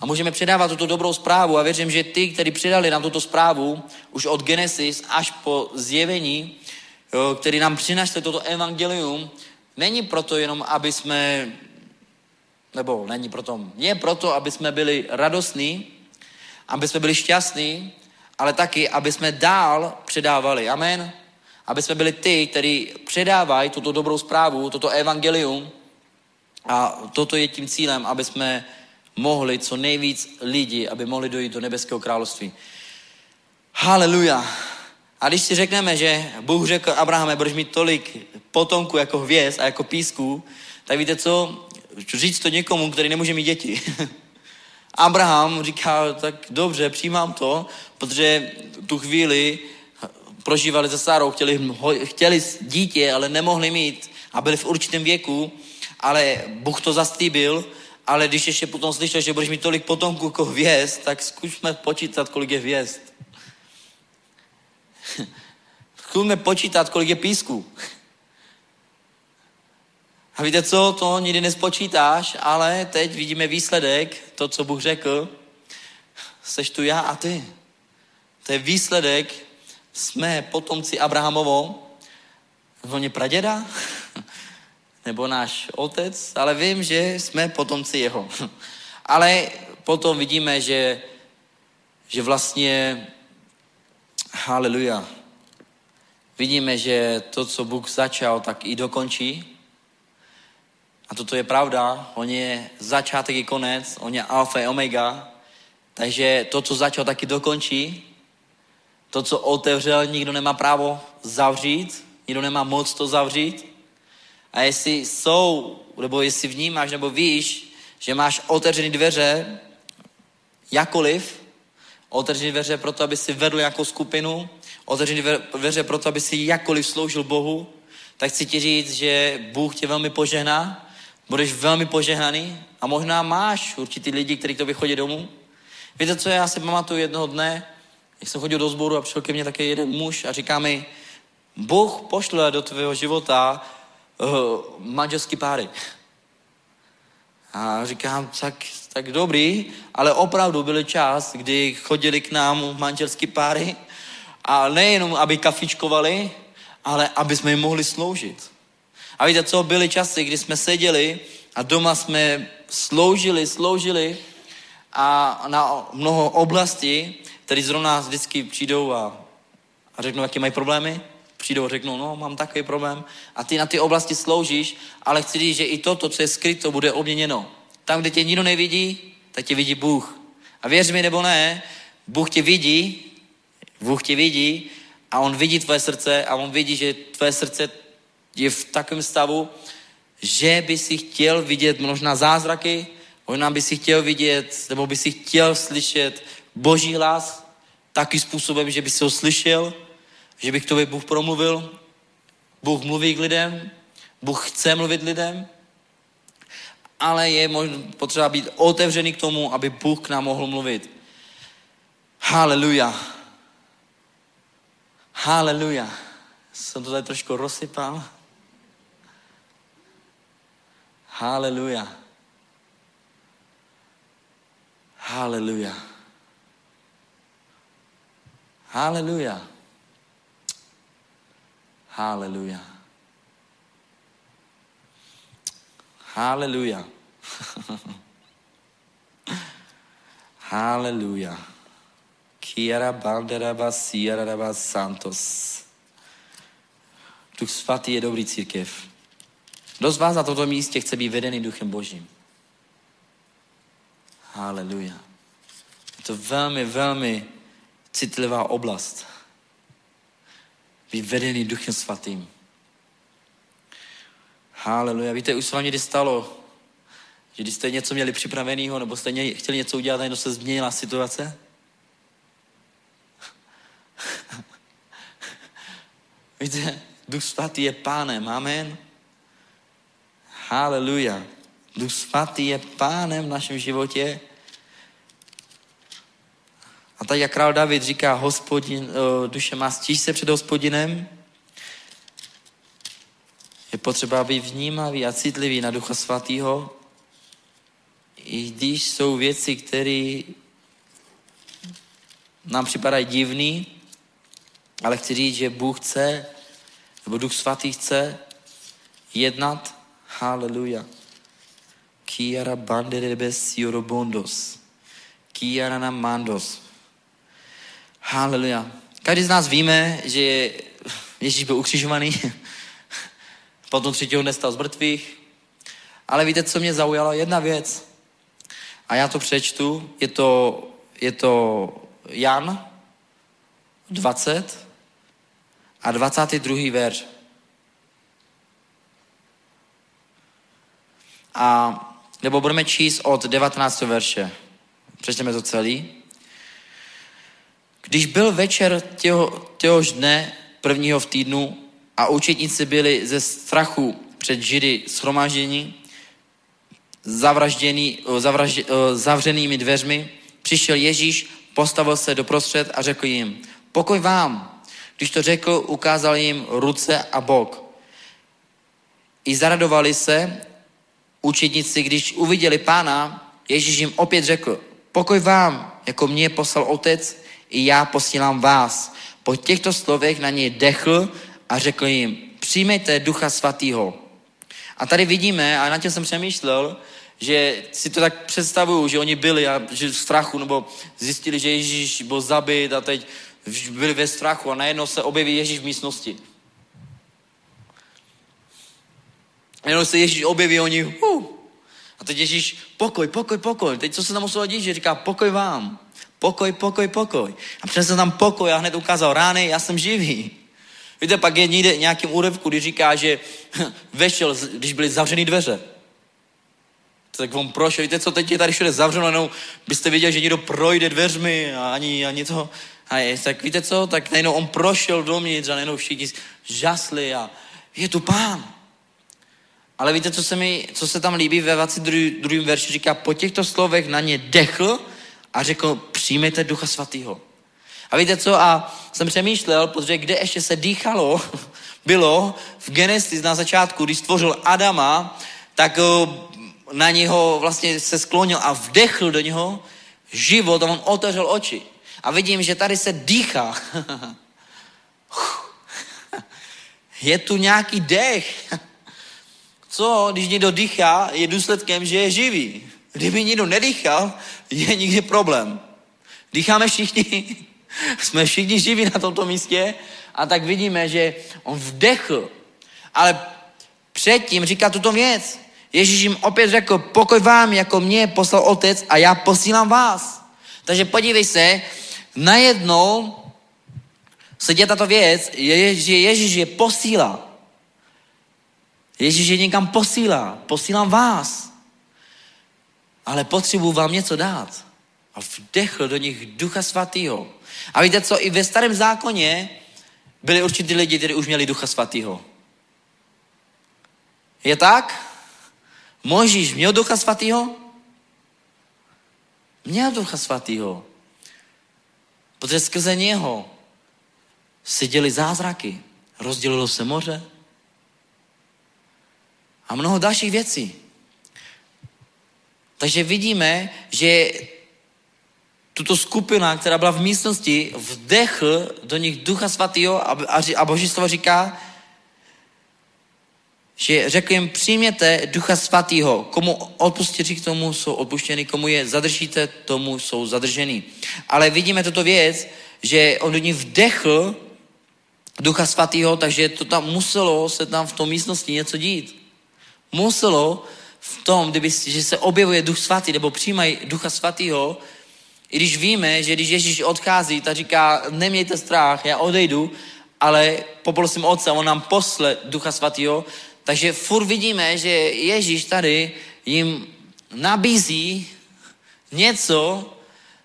A můžeme předávat tuto dobrou zprávu a věřím, že ty, kteří předali nám tuto zprávu, už od Genesis až po zjevení, který nám přinašli toto evangelium, není proto jenom, aby jsme, nebo není proto, je proto, aby jsme byli radostní, aby jsme byli šťastní, ale taky, aby jsme dál předávali. Amen. Aby jsme byli ty, kteří předávají tuto dobrou zprávu, toto evangelium. A toto je tím cílem, aby jsme mohli co nejvíc lidí, aby mohli dojít do nebeského království. Haleluja. A když si řekneme, že Bůh řekl Abrahame, budeš mít tolik potomků jako hvězd a jako písku, tak víte co? Říct to někomu, který nemůže mít děti. <laughs> Abraham říká, tak dobře, přijímám to, protože tu chvíli prožívali se Sárou, chtěli, chtěli dítě, ale nemohli mít a byli v určitém věku, ale Bůh to zastýbil, ale když ještě potom slyšel, že budeš mít tolik potomků jako hvězd, tak zkusme počítat, kolik je hvězd. <laughs> Zkusme počítat, kolik je písku. A víte co, to nikdy nespočítáš, ale teď vidíme výsledek, to, co Bůh řekl. Seš tu já a ty. To je výsledek, jsme potomci Abrahamovo, je praděda, nebo náš otec, ale vím, že jsme potomci jeho. <laughs> Ale potom vidíme, že, že vlastně, haleluja, vidíme, že to, co Bůh začal, tak i dokončí. A toto je pravda, on je začátek i konec, on je alfa i omega, takže to, co začal, taky dokončí. To, co otevřel, nikdo nemá právo zavřít, nikdo nemá moc to zavřít. A jestli jsou, nebo jestli vnímáš, nebo víš, že máš otevřené dveře, jakoliv, otevřené dveře pro to, aby si vedl nějakou skupinu, otevřené dveře pro to, aby si jakkoliv sloužil Bohu, tak chci ti říct, že Bůh tě velmi požehná, budeš velmi požehnaný a možná máš určitý lidi, kteří k tobě chodí domů. Víte, co já si pamatuju jednoho dne, jak jsem chodil do sboru a přišel ke mně také jeden muž a říká mi, Bůh pošle do tvého života uh, manželský páry. A říkám, tak, tak dobrý, ale opravdu byl čas, kdy chodili k nám manželský páry a nejenom, aby kafičkovali, ale aby jsme jim mohli sloužit. A víte co, byly časy, kdy jsme seděli a doma jsme sloužili, sloužili a na mnoho oblastí, které zrovna vždycky přijdou a, a řeknou, jaké mají problémy, přijdou a řeknou, no, mám takový problém. A ty na ty oblasti sloužíš, ale chci říct, že i toto, co je skryto, bude obměněno. Tam, kde tě nikdo nevidí, tak tě vidí Bůh. A věř mi nebo ne, Bůh tě vidí, Bůh tě vidí a On vidí tvoje srdce a On vidí, že tvoje srdce je v takovém stavu, že by si chtěl vidět možná zázraky, možná by si chtěl vidět, nebo by si chtěl slyšet Boží hlas takým způsobem, že by si ho slyšel, že by k tobě Bůh promluvil. Bůh mluví k lidem, Bůh chce mluvit lidem, ale je potřeba být otevřený k tomu, aby Bůh k nám mohl mluvit. Haleluja. Haleluja. Jsem to tady trošku rozsypal. Haleluja. Haleluja. Haleluja. Haleluja. Haleluja. <laughs> Haleluja. Kiara banderaba siaraba santos. Duch svatý je dobrý církev. Kdo z vás na tomto místě chce být vedený duchem božím? Haleluja. Je to velmi, velmi citlivá oblast. Být vedený duchem svatým. Haleluja. Víte, už se vám někdy stalo, že když jste něco měli připraveného, nebo jste chtěli něco udělat, a se změnila situace? <laughs> Víte, Duch Svatý je pánem, amen. Haleluja. Duch Svatý je pánem v našem životě. A tak jak král David říká, hospodin, duše má stíž se před hospodinem, je potřeba být vnímavý a citlivý na Ducha Svatého, i když jsou věci, které nám připadají divný, ale chci říct, že Bůh chce, nebo Duch Svatý chce jednat. Haleluja. Kiara banderebe siorobondos. Kiara na mandos. Haleluja. Každý z nás víme, že Ježíš byl ukřižovaný, <laughs> potom třetího dne stal z mrtvých. Ale víte, co mě zaujalo? Jedna věc. A já to přečtu. Je to, je to Jan 20 a 22. verš. A, nebo budeme číst od 19. verše. Přečteme to celý. Když byl večer těho, těhož dne, prvního v týdnu, a učetníci byli ze strachu před Židy shromáždění, zavražděný, zavraždě, zavřenými dveřmi, přišel Ježíš, postavil se doprostřed a řekl jim, pokoj vám. Když to řekl, ukázal jim ruce a bok. I zaradovali se učedníci, když uviděli pána, Ježíš jim opět řekl, pokoj vám, jako mě poslal otec, i já posílám vás. Po těchto slovech na něj dechl a řekl jim, přijmejte ducha svatýho. A tady vidíme, a na tím jsem přemýšlel, že si to tak představuju, že oni byli a že v strachu, nebo zjistili, že Ježíš byl zabit a teď byli ve strachu a najednou se objeví Ježíš v místnosti. Jenom se Ježíš objeví, oni, uh, a teď Ježíš, pokoj, pokoj, pokoj. Teď co se tam muselo dít, že říká, pokoj vám. Pokoj, pokoj, pokoj. A přinesl tam pokoj a hned ukázal rány, já jsem živý. Víte, pak je někde nějakým úryvku, kdy říká, že <laughs> vešel, když byly zavřený dveře. Tak on prošel, víte co, teď je tady všude zavřeno, jenom byste viděli, že někdo projde dveřmi a ani, ani to. A je, tak víte co, tak najednou on prošel dovnitř a najednou všichni žasli a je tu pán. Ale víte, co se, mi, co se tam líbí ve 22. verši, říká, po těchto slovech na ně dechl a řekl, přijměte ducha svatého. A víte co, a jsem přemýšlel, protože kde ještě se dýchalo, <laughs> bylo v Genesis na začátku, když stvořil Adama, tak eh, na něho vlastně se sklonil a vdechl do něho život a on otevřel oči. A vidím, že tady se dýchá. <laughs> Je tu nějaký dech. <laughs> Co, když někdo dýchá, je důsledkem, že je živý. Kdyby někdo nedýchal, je nikdy problém. Dýcháme všichni. <laughs> Jsme všichni živí na tomto místě a tak vidíme, že on vdechl. Ale předtím říká tuto věc. Ježíš jim opět řekl, pokoj vám, jako mě poslal otec a já posílám vás. Takže podívej se, najednou se děje tato věc, je, že Ježíš je posílá. Ježíš je někam posílá. Posílám vás. Ale potřebuji vám něco dát. A vdechl do nich ducha svatého. A víte co, i ve starém zákoně byli určitý lidi, kteří už měli ducha svatého. Je tak? Možíš měl ducha svatého? Měl ducha svatého. Protože skrze něho se děli zázraky. Rozdělilo se moře. A mnoho dalších věcí. Takže vidíme, že tuto skupina, která byla v místnosti, vdechl do nich Ducha Svatého a, a, a Boží slovo říká, že řekl jim, přijměte Ducha Svatého. Komu odpustí k tomu jsou odpuštěni, komu je zadržíte, tomu jsou zadrženi. Ale vidíme tuto věc, že on do ní vdechl Ducha Svatého, takže to tam muselo se tam v tom místnosti něco dít. Muselo v tom, kdyby, že se objevuje Duch Svatý, nebo přijímají Ducha Svatého, i když víme, že když Ježíš odchází, tak říká, nemějte strach, já odejdu, ale poprosím Otce, on nám posle Ducha Svatého, takže furt vidíme, že Ježíš tady jim nabízí něco,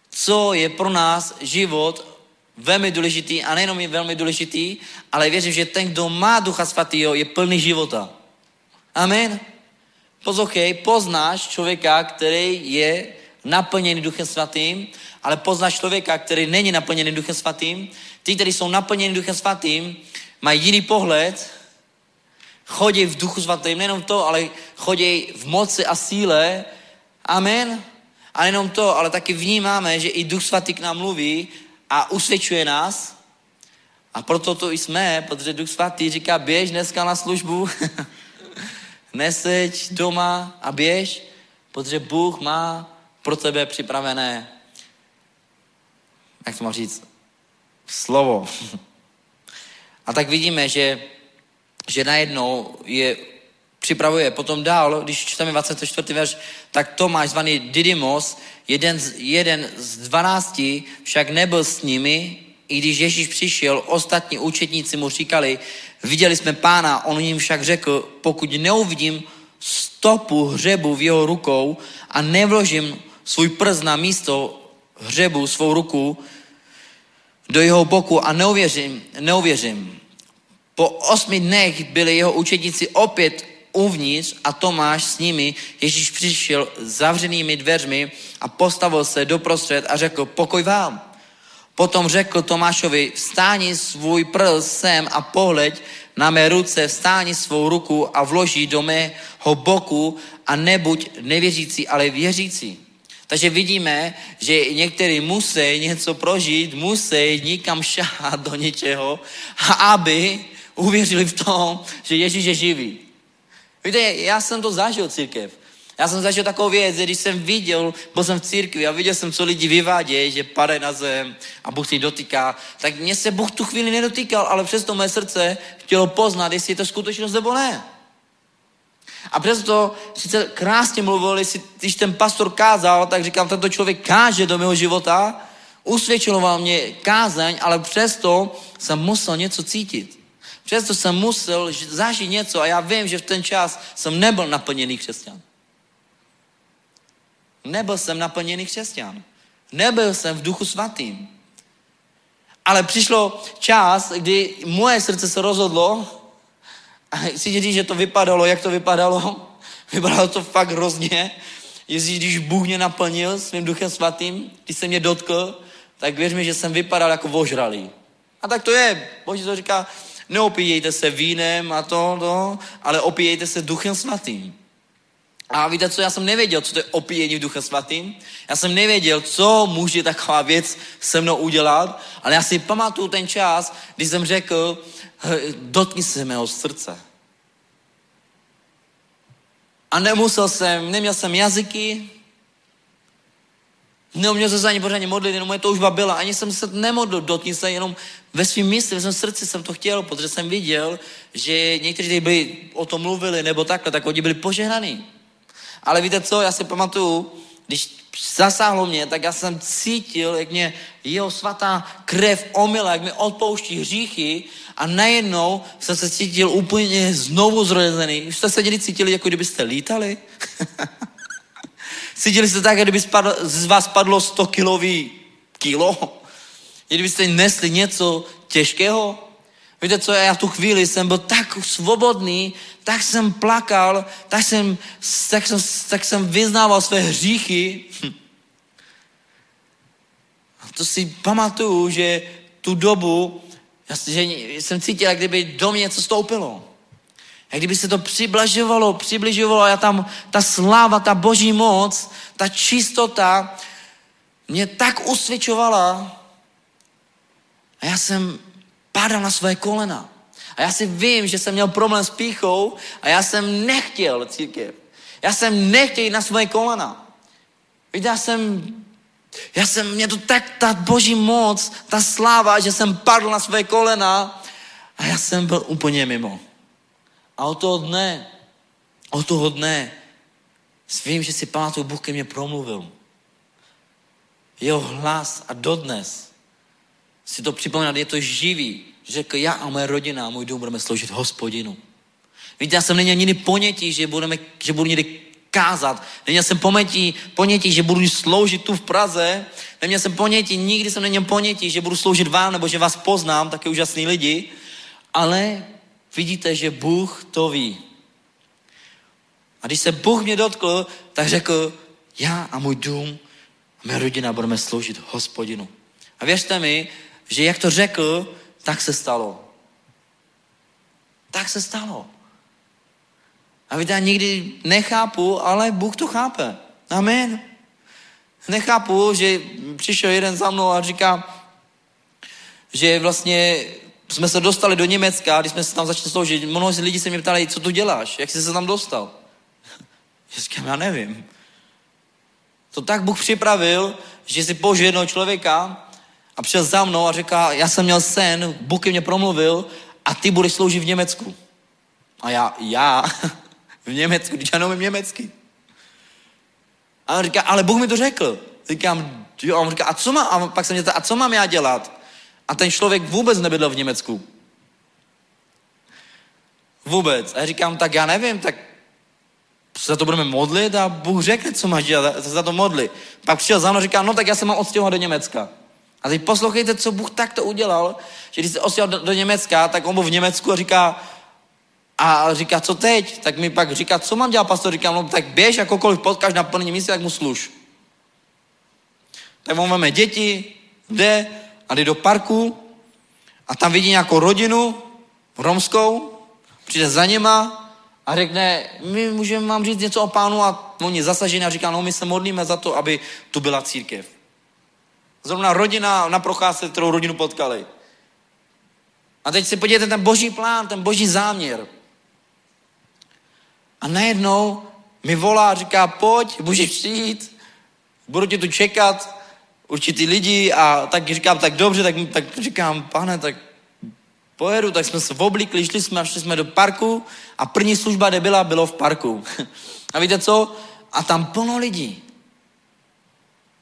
co je pro nás život velmi důležitý a nejenom je velmi důležitý, ale věřím, že ten, kdo má Ducha Svatého, je plný života. Amen. Poslouchej, poznáš člověka, který je naplněný Duchem Svatým, ale poznáš člověka, který není naplněný Duchem Svatým. Ty, kteří jsou naplněni Duchem Svatým, mají jiný pohled, chodí v Duchu Svatým, nejenom to, ale chodí v moci a síle. Amen. A nejenom to, ale taky vnímáme, že i Duch Svatý k nám mluví a usvědčuje nás. A proto to i jsme, protože Duch Svatý říká, běž dneska na službu, <laughs> neseď doma a běž, protože Bůh má pro tebe připravené, jak to mám říct, slovo. A tak vidíme, že, že najednou je připravuje. Potom dál, když čteme 24. verš, tak Tomáš, zvaný Didymos, jeden z, jeden z dvanácti, však nebyl s nimi, i když Ježíš přišel, ostatní účetníci mu říkali, viděli jsme pána, on jim však řekl, pokud neuvidím stopu hřebu v jeho rukou a nevložím svůj prst na místo hřebu, svou ruku do jeho boku a neuvěřím, neuvěřím. Po osmi dnech byli jeho učedníci opět uvnitř a Tomáš s nimi. Ježíš přišel zavřenými dveřmi a postavil se doprostřed a řekl, pokoj vám. Potom řekl Tomášovi, vstáni svůj prst sem a pohleď na mé ruce, vstáni svou ruku a vloží do mého boku a nebuď nevěřící, ale věřící. Takže vidíme, že někteří musí něco prožít, musí nikam šahat do něčeho, aby uvěřili v tom, že Ježíš je živý. Víte, já jsem to zažil církev. Já jsem zažil takovou věc, že když jsem viděl, byl jsem v církvi a viděl jsem, co lidi vyvádějí, že padají na zem a Bůh si dotýká, tak mě se Bůh tu chvíli nedotýkal, ale přesto mé srdce chtělo poznat, jestli je to skutečnost nebo ne. A přesto sice krásně mluvil, jestli, když ten pastor kázal, tak říkám, tento člověk káže do mého života, usvědčoval mě kázeň, ale přesto jsem musel něco cítit. Přesto jsem musel zažít něco a já vím, že v ten čas jsem nebyl naplněný křesťan. Nebyl jsem naplněný křesťan. Nebyl jsem v duchu svatým. Ale přišlo čas, kdy moje srdce se rozhodlo, a chci říct, že to vypadalo, jak to vypadalo. <laughs> Vypadalo to fakt hrozně. Ježíš, když Bůh mě naplnil svým duchem svatým, když se mě dotkl, tak věř mi, že jsem vypadal jako vožralý. A tak to je. Boží to říká, neopíjejte se vínem a to, to, ale opíjejte se duchem svatým. A víte co, já jsem nevěděl, co to je opíjení v duchem svatým. Já jsem nevěděl, co může taková věc se mnou udělat, ale já si pamatuju ten čas, kdy jsem řekl, dotkni se mého srdce. A nemusel jsem, neměl jsem jazyky, neuměl jsem se ani pořádně modlit, jenom moje toužba byla. Ani jsem se nemodlil, dotkni se, jenom ve svém místě, ve svém srdci jsem to chtěl, protože jsem viděl, že někteří byli o tom mluvili, nebo takhle, tak oni byli požehnaní. Ale víte co, já si pamatuju, když zasáhlo mě, tak já jsem cítil, jak mě jeho svatá krev omila, jak mi odpouští hříchy a najednou jsem se cítil úplně znovu zrozený. Už jste se někdy cítili, jako kdybyste lítali? <laughs> cítili jste tak, kdyby spadl, z vás spadlo 100 kilový kilo? Kdybyste nesli něco těžkého? Víte co, já v tu chvíli jsem byl tak svobodný, tak jsem plakal, tak jsem, tak jsem, tak jsem vyznával své hříchy. A to si pamatuju, že tu dobu, že jsem cítil, jak kdyby do mě něco stoupilo. Jak kdyby se to přibližovalo, přibližovalo a já tam, ta sláva, ta boží moc, ta čistota, mě tak usvědčovala a já jsem padal na své kolena. A já si vím, že jsem měl problém s píchou a já jsem nechtěl církev. Já jsem nechtěl jít na své kolena. Víte, já jsem, já jsem, mě to tak, ta boží moc, ta sláva, že jsem padl na své kolena a já jsem byl úplně mimo. A od toho dne, od toho dne, svím, že si pamatuju, Bůh ke mně promluvil. Jeho hlas a dodnes si to připomínat, je to živý. Řekl, já a moje rodina a můj dům budeme sloužit hospodinu. Víte, já jsem neměl nikdy ponětí, že, budeme, že budu někdy kázat. Neměl jsem ponětí, ponětí, že budu sloužit tu v Praze. Neměl jsem ponětí, nikdy jsem neměl ponětí, že budu sloužit vám, nebo že vás poznám, taky úžasný lidi. Ale vidíte, že Bůh to ví. A když se Bůh mě dotkl, tak řekl, já a můj dům a moje rodina budeme sloužit hospodinu. A věřte mi, že jak to řekl, tak se stalo. Tak se stalo. A víte, já nikdy nechápu, ale Bůh to chápe. Amen. Nechápu, že přišel jeden za mnou a říká, že vlastně jsme se dostali do Německa, když jsme se tam začali sloužit, mnoho lidí se mě ptali, co tu děláš, jak jsi se tam dostal. <laughs> Já říkám, já nevím. To tak Bůh připravil, že si použil jednoho člověka a přišel za mnou a říká, já jsem měl sen, Bůh mně promluvil a ty budeš sloužit v Německu. A já, já, <laughs> v Německu, když já neumím německy. A on říká, ale Bůh mi to řekl. Říkám, jo, a on říká, a co má, a pak jsem mě a co mám já dělat? A ten člověk vůbec nebydlel v Německu. Vůbec. A já říkám, tak já nevím, tak za to budeme modlit a Bůh řekne, co máš dělat, se za to modlit. Pak přišel za mnou a říká, no tak já se mám odstěhovat do Německa. A teď poslouchejte, co Bůh takto udělal, že když se odstěhoval do, do Německa, tak on byl v Německu a říká, a říká, co teď? Tak mi pak říká, co mám dělat, pastor? Říkám, no tak běž, jakokoliv potkáš na plný místě, tak mu služ. Tak on máme děti, jde a jde do parku a tam vidí nějakou rodinu romskou, přijde za něma a řekne, my můžeme vám říct něco o pánu a oni zasažení a říká, no my se modlíme za to, aby tu byla církev. Zrovna rodina na procházce, kterou rodinu potkali. A teď si podívejte ten boží plán, ten boží záměr. A najednou mi volá a říká, pojď, můžeš přijít, budu tě tu čekat, určitý lidi a tak říkám, tak dobře, tak, tak říkám, pane, tak pojedu, tak jsme se oblíkli, šli jsme, šli jsme do parku a první služba, kde byla, bylo v parku. <laughs> A víte co? A tam plno lidí.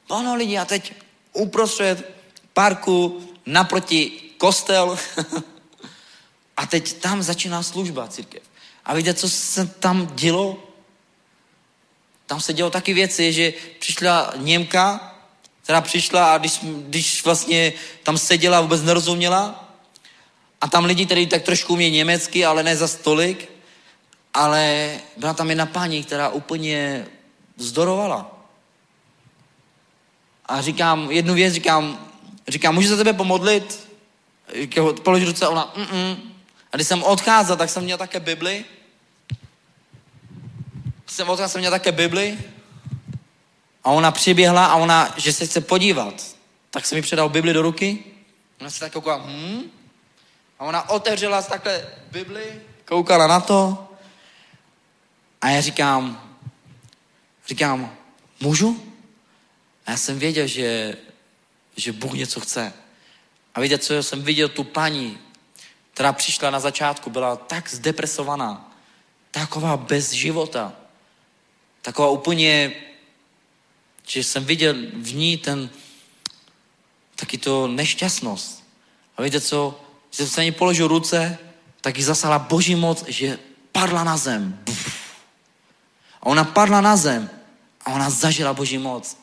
Plno lidí a teď uprostřed parku, naproti kostel. <laughs> a teď tam začíná služba církev. A víte, co se tam dělo? Tam se dělo taky věci, že přišla Němka, která přišla a když, když vlastně tam seděla, vůbec nerozuměla. A tam lidi, kteří tak trošku umějí německy, ale ne za stolik. Ale byla tam jedna paní, která úplně vzdorovala. A říkám, jednu věc říkám, říkám, můžu za tebe pomodlit? Položit ruce ona, mm-mm. A když jsem odcházel, tak jsem měl také Bibli jsem odkaz jsem měl také Bibli a ona přiběhla a ona, že se chce podívat, tak jsem mi předal Bibli do ruky. Ona se tak koukala, hm? A ona otevřela takhle Bibli, koukala na to a já říkám, říkám, můžu? A já jsem věděl, že, že Bůh něco chce. A víte, co jsem viděl tu paní, která přišla na začátku, byla tak zdepresovaná, taková bez života taková úplně, že jsem viděl v ní ten, taky to nešťastnost. A víte co, když jsem se ní položil ruce, tak jí zasala boží moc, že padla na zem. A ona padla na zem a ona zažila boží moc.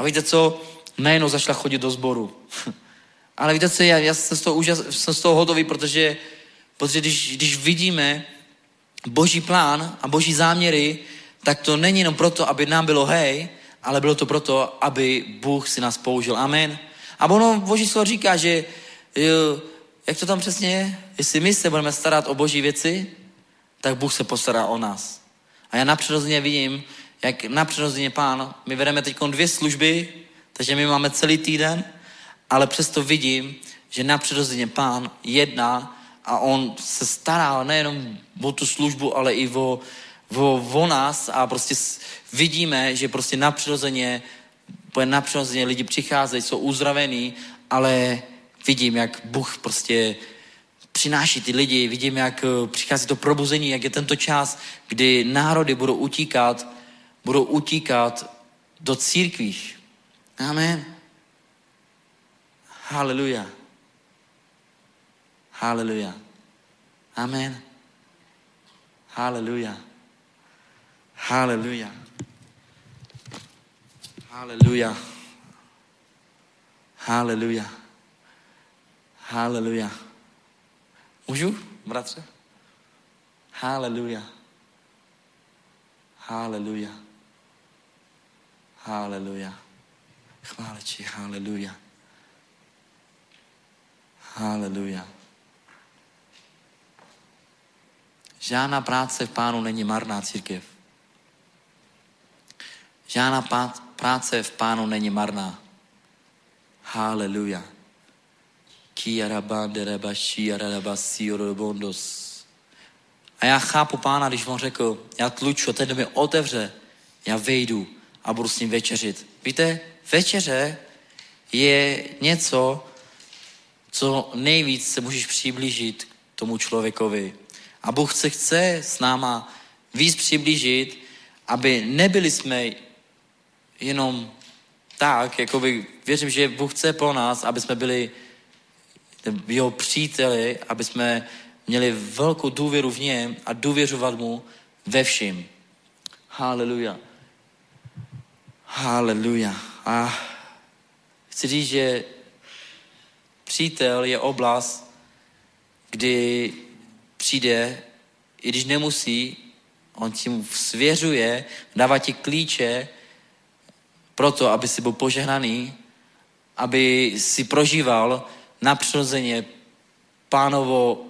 A víte co, najednou začala chodit do sboru. <laughs> Ale víte co, já, já jsem, z toho úžas, jsem z toho hotový, protože, protože když, když vidíme boží plán a boží záměry, tak to není jenom proto, aby nám bylo hej, ale bylo to proto, aby Bůh si nás použil. Amen. A ono Boží slovo říká, že jo, jak to tam přesně je? Jestli my se budeme starat o boží věci, tak Bůh se postará o nás. A já napřirozeně vidím, jak napřirozeně pán, my vedeme teď dvě služby, Takže my máme celý týden, ale přesto vidím, že napřirozeně pán jedná a on se stará nejenom o tu službu, ale i o, o, o nás a prostě vidíme, že prostě napřirozeně, napřirozeně lidi přicházejí, jsou uzdravení, ale vidím, jak Bůh prostě přináší ty lidi, vidím, jak eh, přichází to probuzení, jak je tento čas, kdy národy budou utíkat, budou utíkat do církví. Amen. Haleluja. Haleluja. Amen. Haleluja. Haleluja. Haleluja. Haleluja. Haleluja. Můžu, bratře? Haleluja. Haleluja. Haleluja. Chváleči, haleluja. Haleluja. Žádná práce v pánu není marná církev. Žádná práce v pánu není marná. Haleluja. A já chápu pána, když on řekl, já tluču, ten mi otevře, já vejdu a budu s ním večeřit. Víte, večeře je něco, co nejvíc se můžeš přiblížit k tomu člověkovi. A Bůh se chce s náma víc přiblížit, aby nebyli jsme jenom tak, jakoby, věřím, že Bůh chce po nás, aby jsme byli jeho příteli, aby jsme měli velkou důvěru v něm a důvěřovat mu ve všem. Haleluja. Haleluja. A chci říct, že přítel je oblast, kdy přijde, i když nemusí, on ti svěřuje, dává ti klíče proto, aby si byl požehnaný, aby si prožíval napřirozeně pánovo,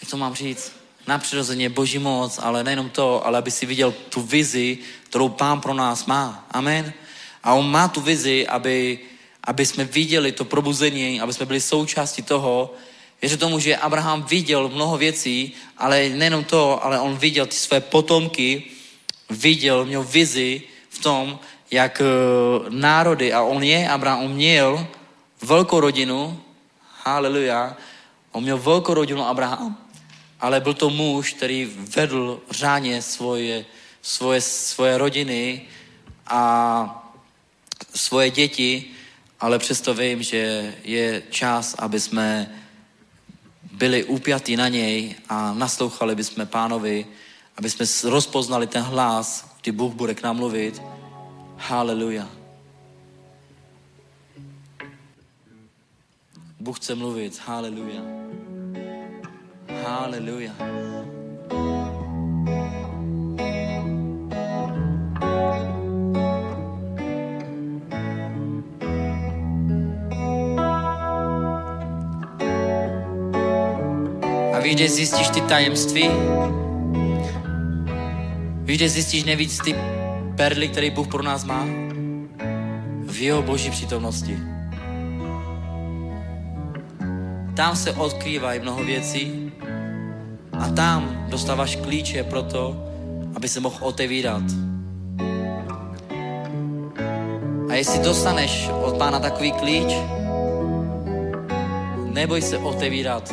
jak to mám říct, napřirozeně boží moc, ale nejenom to, ale aby si viděl tu vizi, kterou pán pro nás má. Amen. A on má tu vizi, aby, aby jsme viděli to probuzení, aby jsme byli součástí toho, Věřte tomu, že Abraham viděl mnoho věcí, ale nejenom to, ale on viděl ty své potomky, viděl, měl vizi v tom, jak uh, národy, a on je, Abraham, on měl velkou rodinu, haleluja, on měl velkou rodinu Abraham, ale byl to muž, který vedl řádně svoje, svoje, svoje rodiny a svoje děti, ale přesto vím, že je čas, aby jsme byli upjatí na něj a naslouchali bychom pánovi, aby jsme rozpoznali ten hlas, kdy Bůh bude k nám mluvit. Haleluja. Bůh chce mluvit. Haleluja. Haleluja. A víš, kde zjistíš ty tajemství? Víš, kde zjistíš nejvíc ty perly, které Bůh pro nás má? V jeho boží přítomnosti. Tam se odkrývají mnoho věcí a tam dostáváš klíče pro to, aby se mohl otevírat. A jestli dostaneš od pána takový klíč, neboj se otevírat.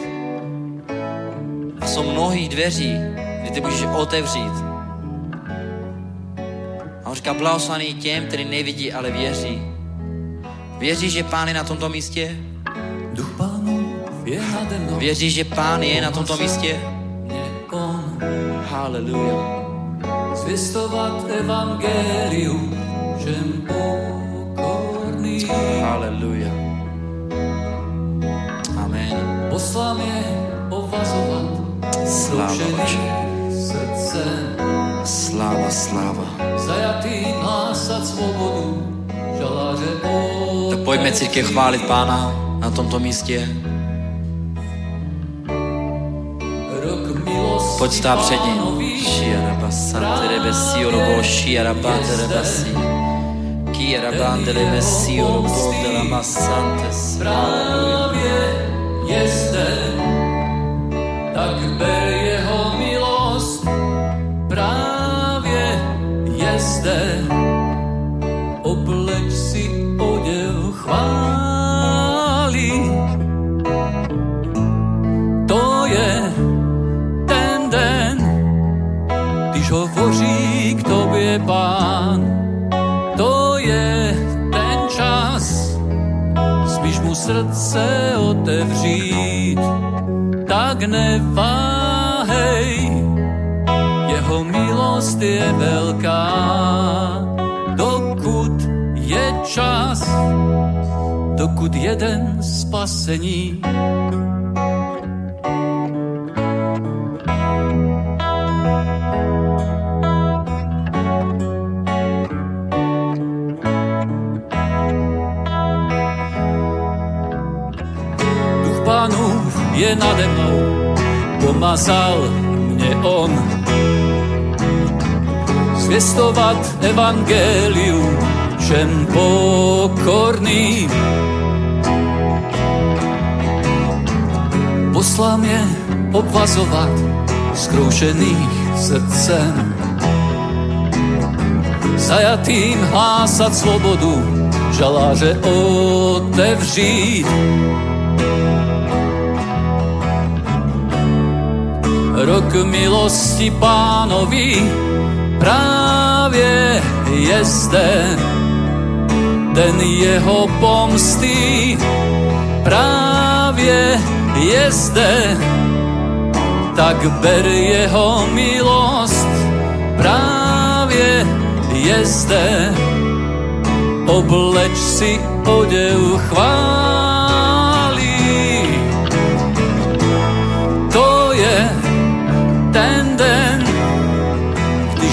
A jsou mnohý dveří, kdy ty můžeš otevřít. A on říká, blahoslaný těm, který nevidí, ale věří. Věříš, že pán je na tomto místě? Duch pánu je nade mnou. Věříš, že pán je na tomto místě? Haleluja. zvěstovat evangelium všem pokorným. Haleluja. Amen. Poslám je ovazovat Sláva Bože. srdce, Sláva, sláva. zajatý hlásat svobodu, žaláře Tak pojďme církev chválit pána na tomto místě. Pojď stát před ním. Šiaraba sante rebesi orobo šiaraba terebasi. Kia rabandele messio robote la massantes. Právě tak ber jeho milost. Právě je srdce otevřít, tak neváhej, jeho milost je velká, dokud je čas, dokud jeden spasení. Nade mnou, pomazal mě on. Zvěstovat evangelium všem pokorným. Poslal mě obvazovat zkroušených srdcem. Zajatým hlásat svobodu, žaláře otevřít. Rok milosti pánovi právě je zde. Den jeho pomsty právě je zde. Tak ber jeho milost právě je zde. Obleč si oděv chváli.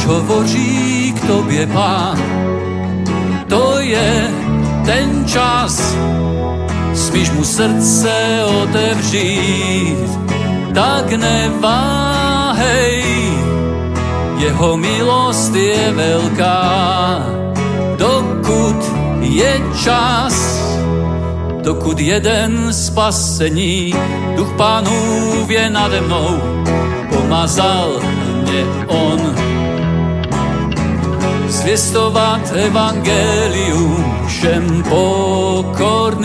Když hovoří k tobě pán. To je ten čas, smíš mu srdce otevřít, tak neváhej, jeho milost je velká, dokud je čas, dokud jeden spasení, duch pánův je nade mnou, pomazal mě on. Zvěstovat evangelium všem pokorným.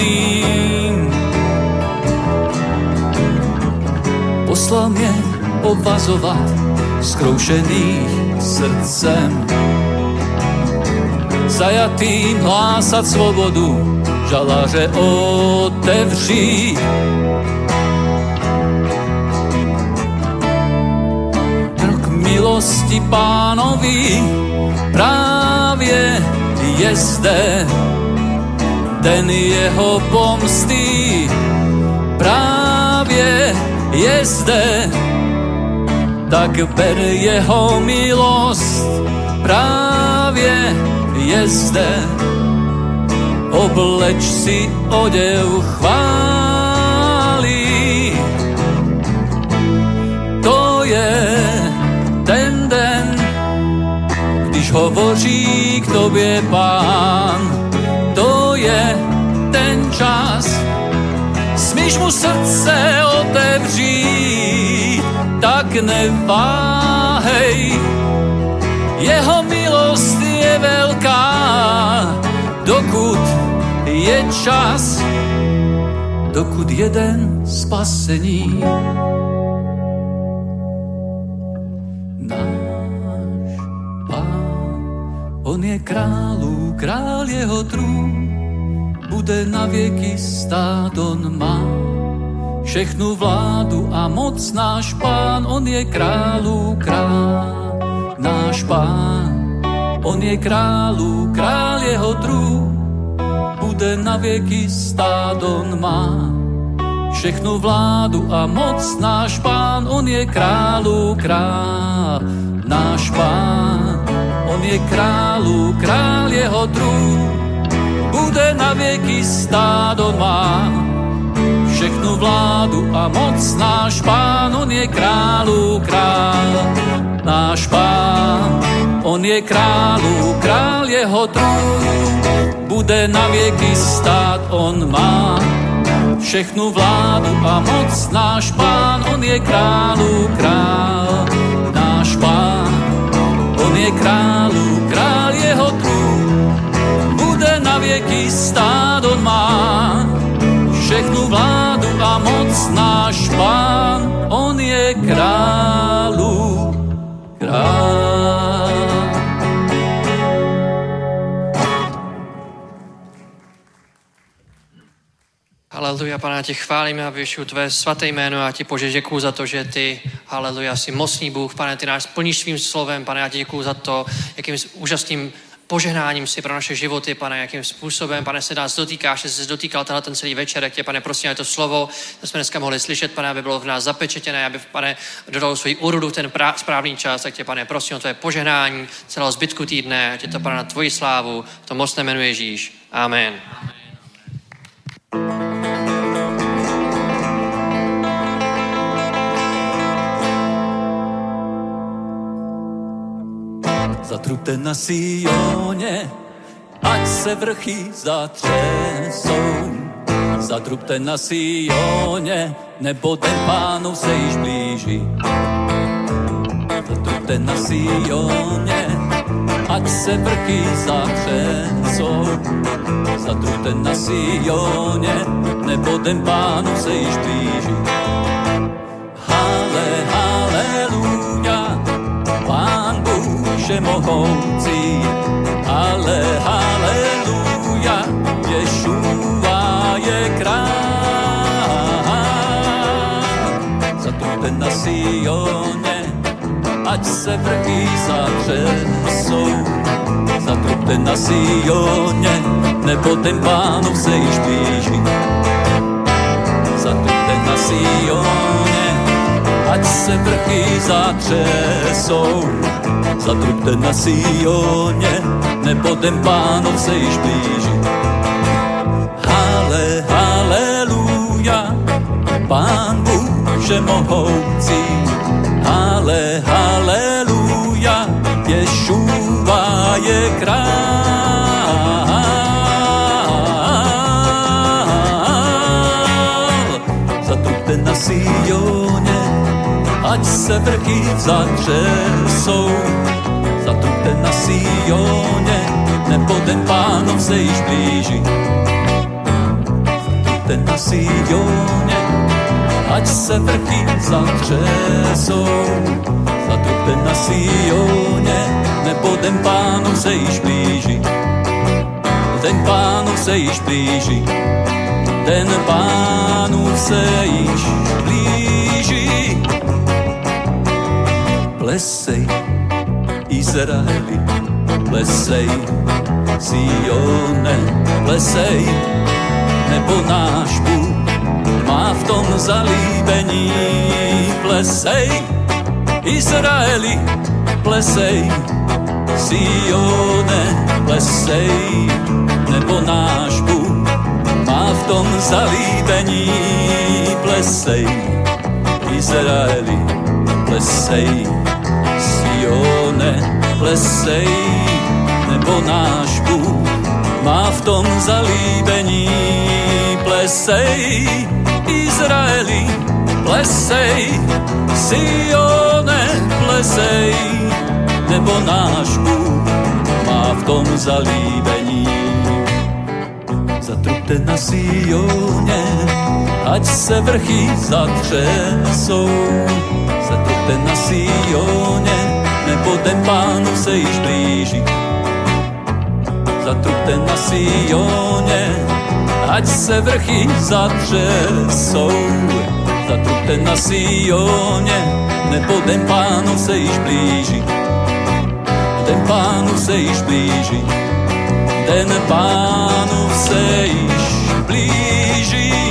Poslal mě obvazovat zkroušených srdcem. Zajatým hlásat svobodu, žaláře otevřít. Rok milosti pánovi právě je zde. Den jeho pomsty právě je zde. Tak ber jeho milost právě je zde. Obleč si oděv chváli. Hovoří k tobě pán. To je ten čas, smíš mu srdce otevřít, tak neváhej. Jeho milost je velká, dokud je čas, dokud jeden spasení. Je králů, král jeho trůn, bude na věky stát, on má všechnu vládu a moc náš pán, on je králů král, náš pán, on je králů král jeho trůn, bude na věky stát, on má všechnu vládu a moc náš pán, on je králu král, náš pán, on je králu král jeho trůn, bude na věky stát, on má všechnu vládu a moc. Náš pán, on je králu král, náš pán, On je králu, král jeho trůn, bude na věky stát, on má všechnu vládu a moc. Náš pán, on je králu, král, náš pán, je králu, král jeho trůn, bude na věky stát, on má. Všechnu vládu a moc náš pán, on je králu, král. Haleluja, pane, tě chválíme a vyšuju tvé svaté jméno. Já ti pože děkuju za to, že ty, haleluja, jsi mocný Bůh, pane, ty nás plníš svým slovem, pane, já ti děkuju za to, jakým úžasným požehnáním si pro naše životy, pane, jakým způsobem, pane, se nás dotýkáš, že jsi dotýkal tenhle ten celý večer, jak tě, pane, prosím, to slovo, to jsme dneska mohli slyšet, pane, aby bylo v nás zapečetěné, aby, pane, dodal svůj úrodu v ten prá- správný čas, tak tě, pane, prosím o tvoje požehnání celého zbytku týdne, je to, pane, na tvoji slávu, to moc nemenuje Ježíš. Amen. Amen. Zatrute na Sioně, ať se vrchy zatřesou. Zatrubte na Sioně, nebo ten pánov se již blíží. Zatrubte na Sioně, ať se vrchy zatřesou. Zatrubte na Sioně, nebo ten pánov se již blíží. Hale, haleluja, pán Bůh všemohoucí. Ale haleluja, Ješua je král. Zatrubte na Sioně, ať se vrchy zatřesou. Zatrubte na Sioně, nebo ten pánov se již blíží. Zatrubte na Sioně, ať se vrchy zatřesou zatrubte na Sioně, nebo ten pánov se již blíží. Hale, haleluja, pán Bůh všemohoucí. Hale, haleluja, Ješuva je král. Zatrubte na Sioně, ať se vrchy zatřesou zatrubte na Sioně, nebo ten pánov se již blíží. Zatrubte na Sioně, ať se vrchy zatřesou. Zatrubte na Sioně, nebo ten pánov se již blíží. Ten pánov se již blíží. Ten pánov se již blíží. Plesej, Izraeli, plesej, Sione, plesej, nebo náš Bůh v tom zalíbení. Plesej, Izraeli, plesej, Sione, plesej, nebo náš Bůh má v tom zalíbení. Plesej, Izraeli, plesej, Sione, plesej, nebo náš Bůh má v tom zalíbení. Plesej, Izraeli, plesej, Sione, plesej, nebo náš Bůh má v tom zalíbení. Zatrubte na Sioně, ať se vrchy zatřesou. Zatrubte na Sioně, nebo ten pánu se již blíží. Zatrubte na Sioně, ať se vrchy zatřesou. Zatrubte na Sioně, nebo den pánov se již blíží. Den pánov se již blíží. Den pánov se již blíží.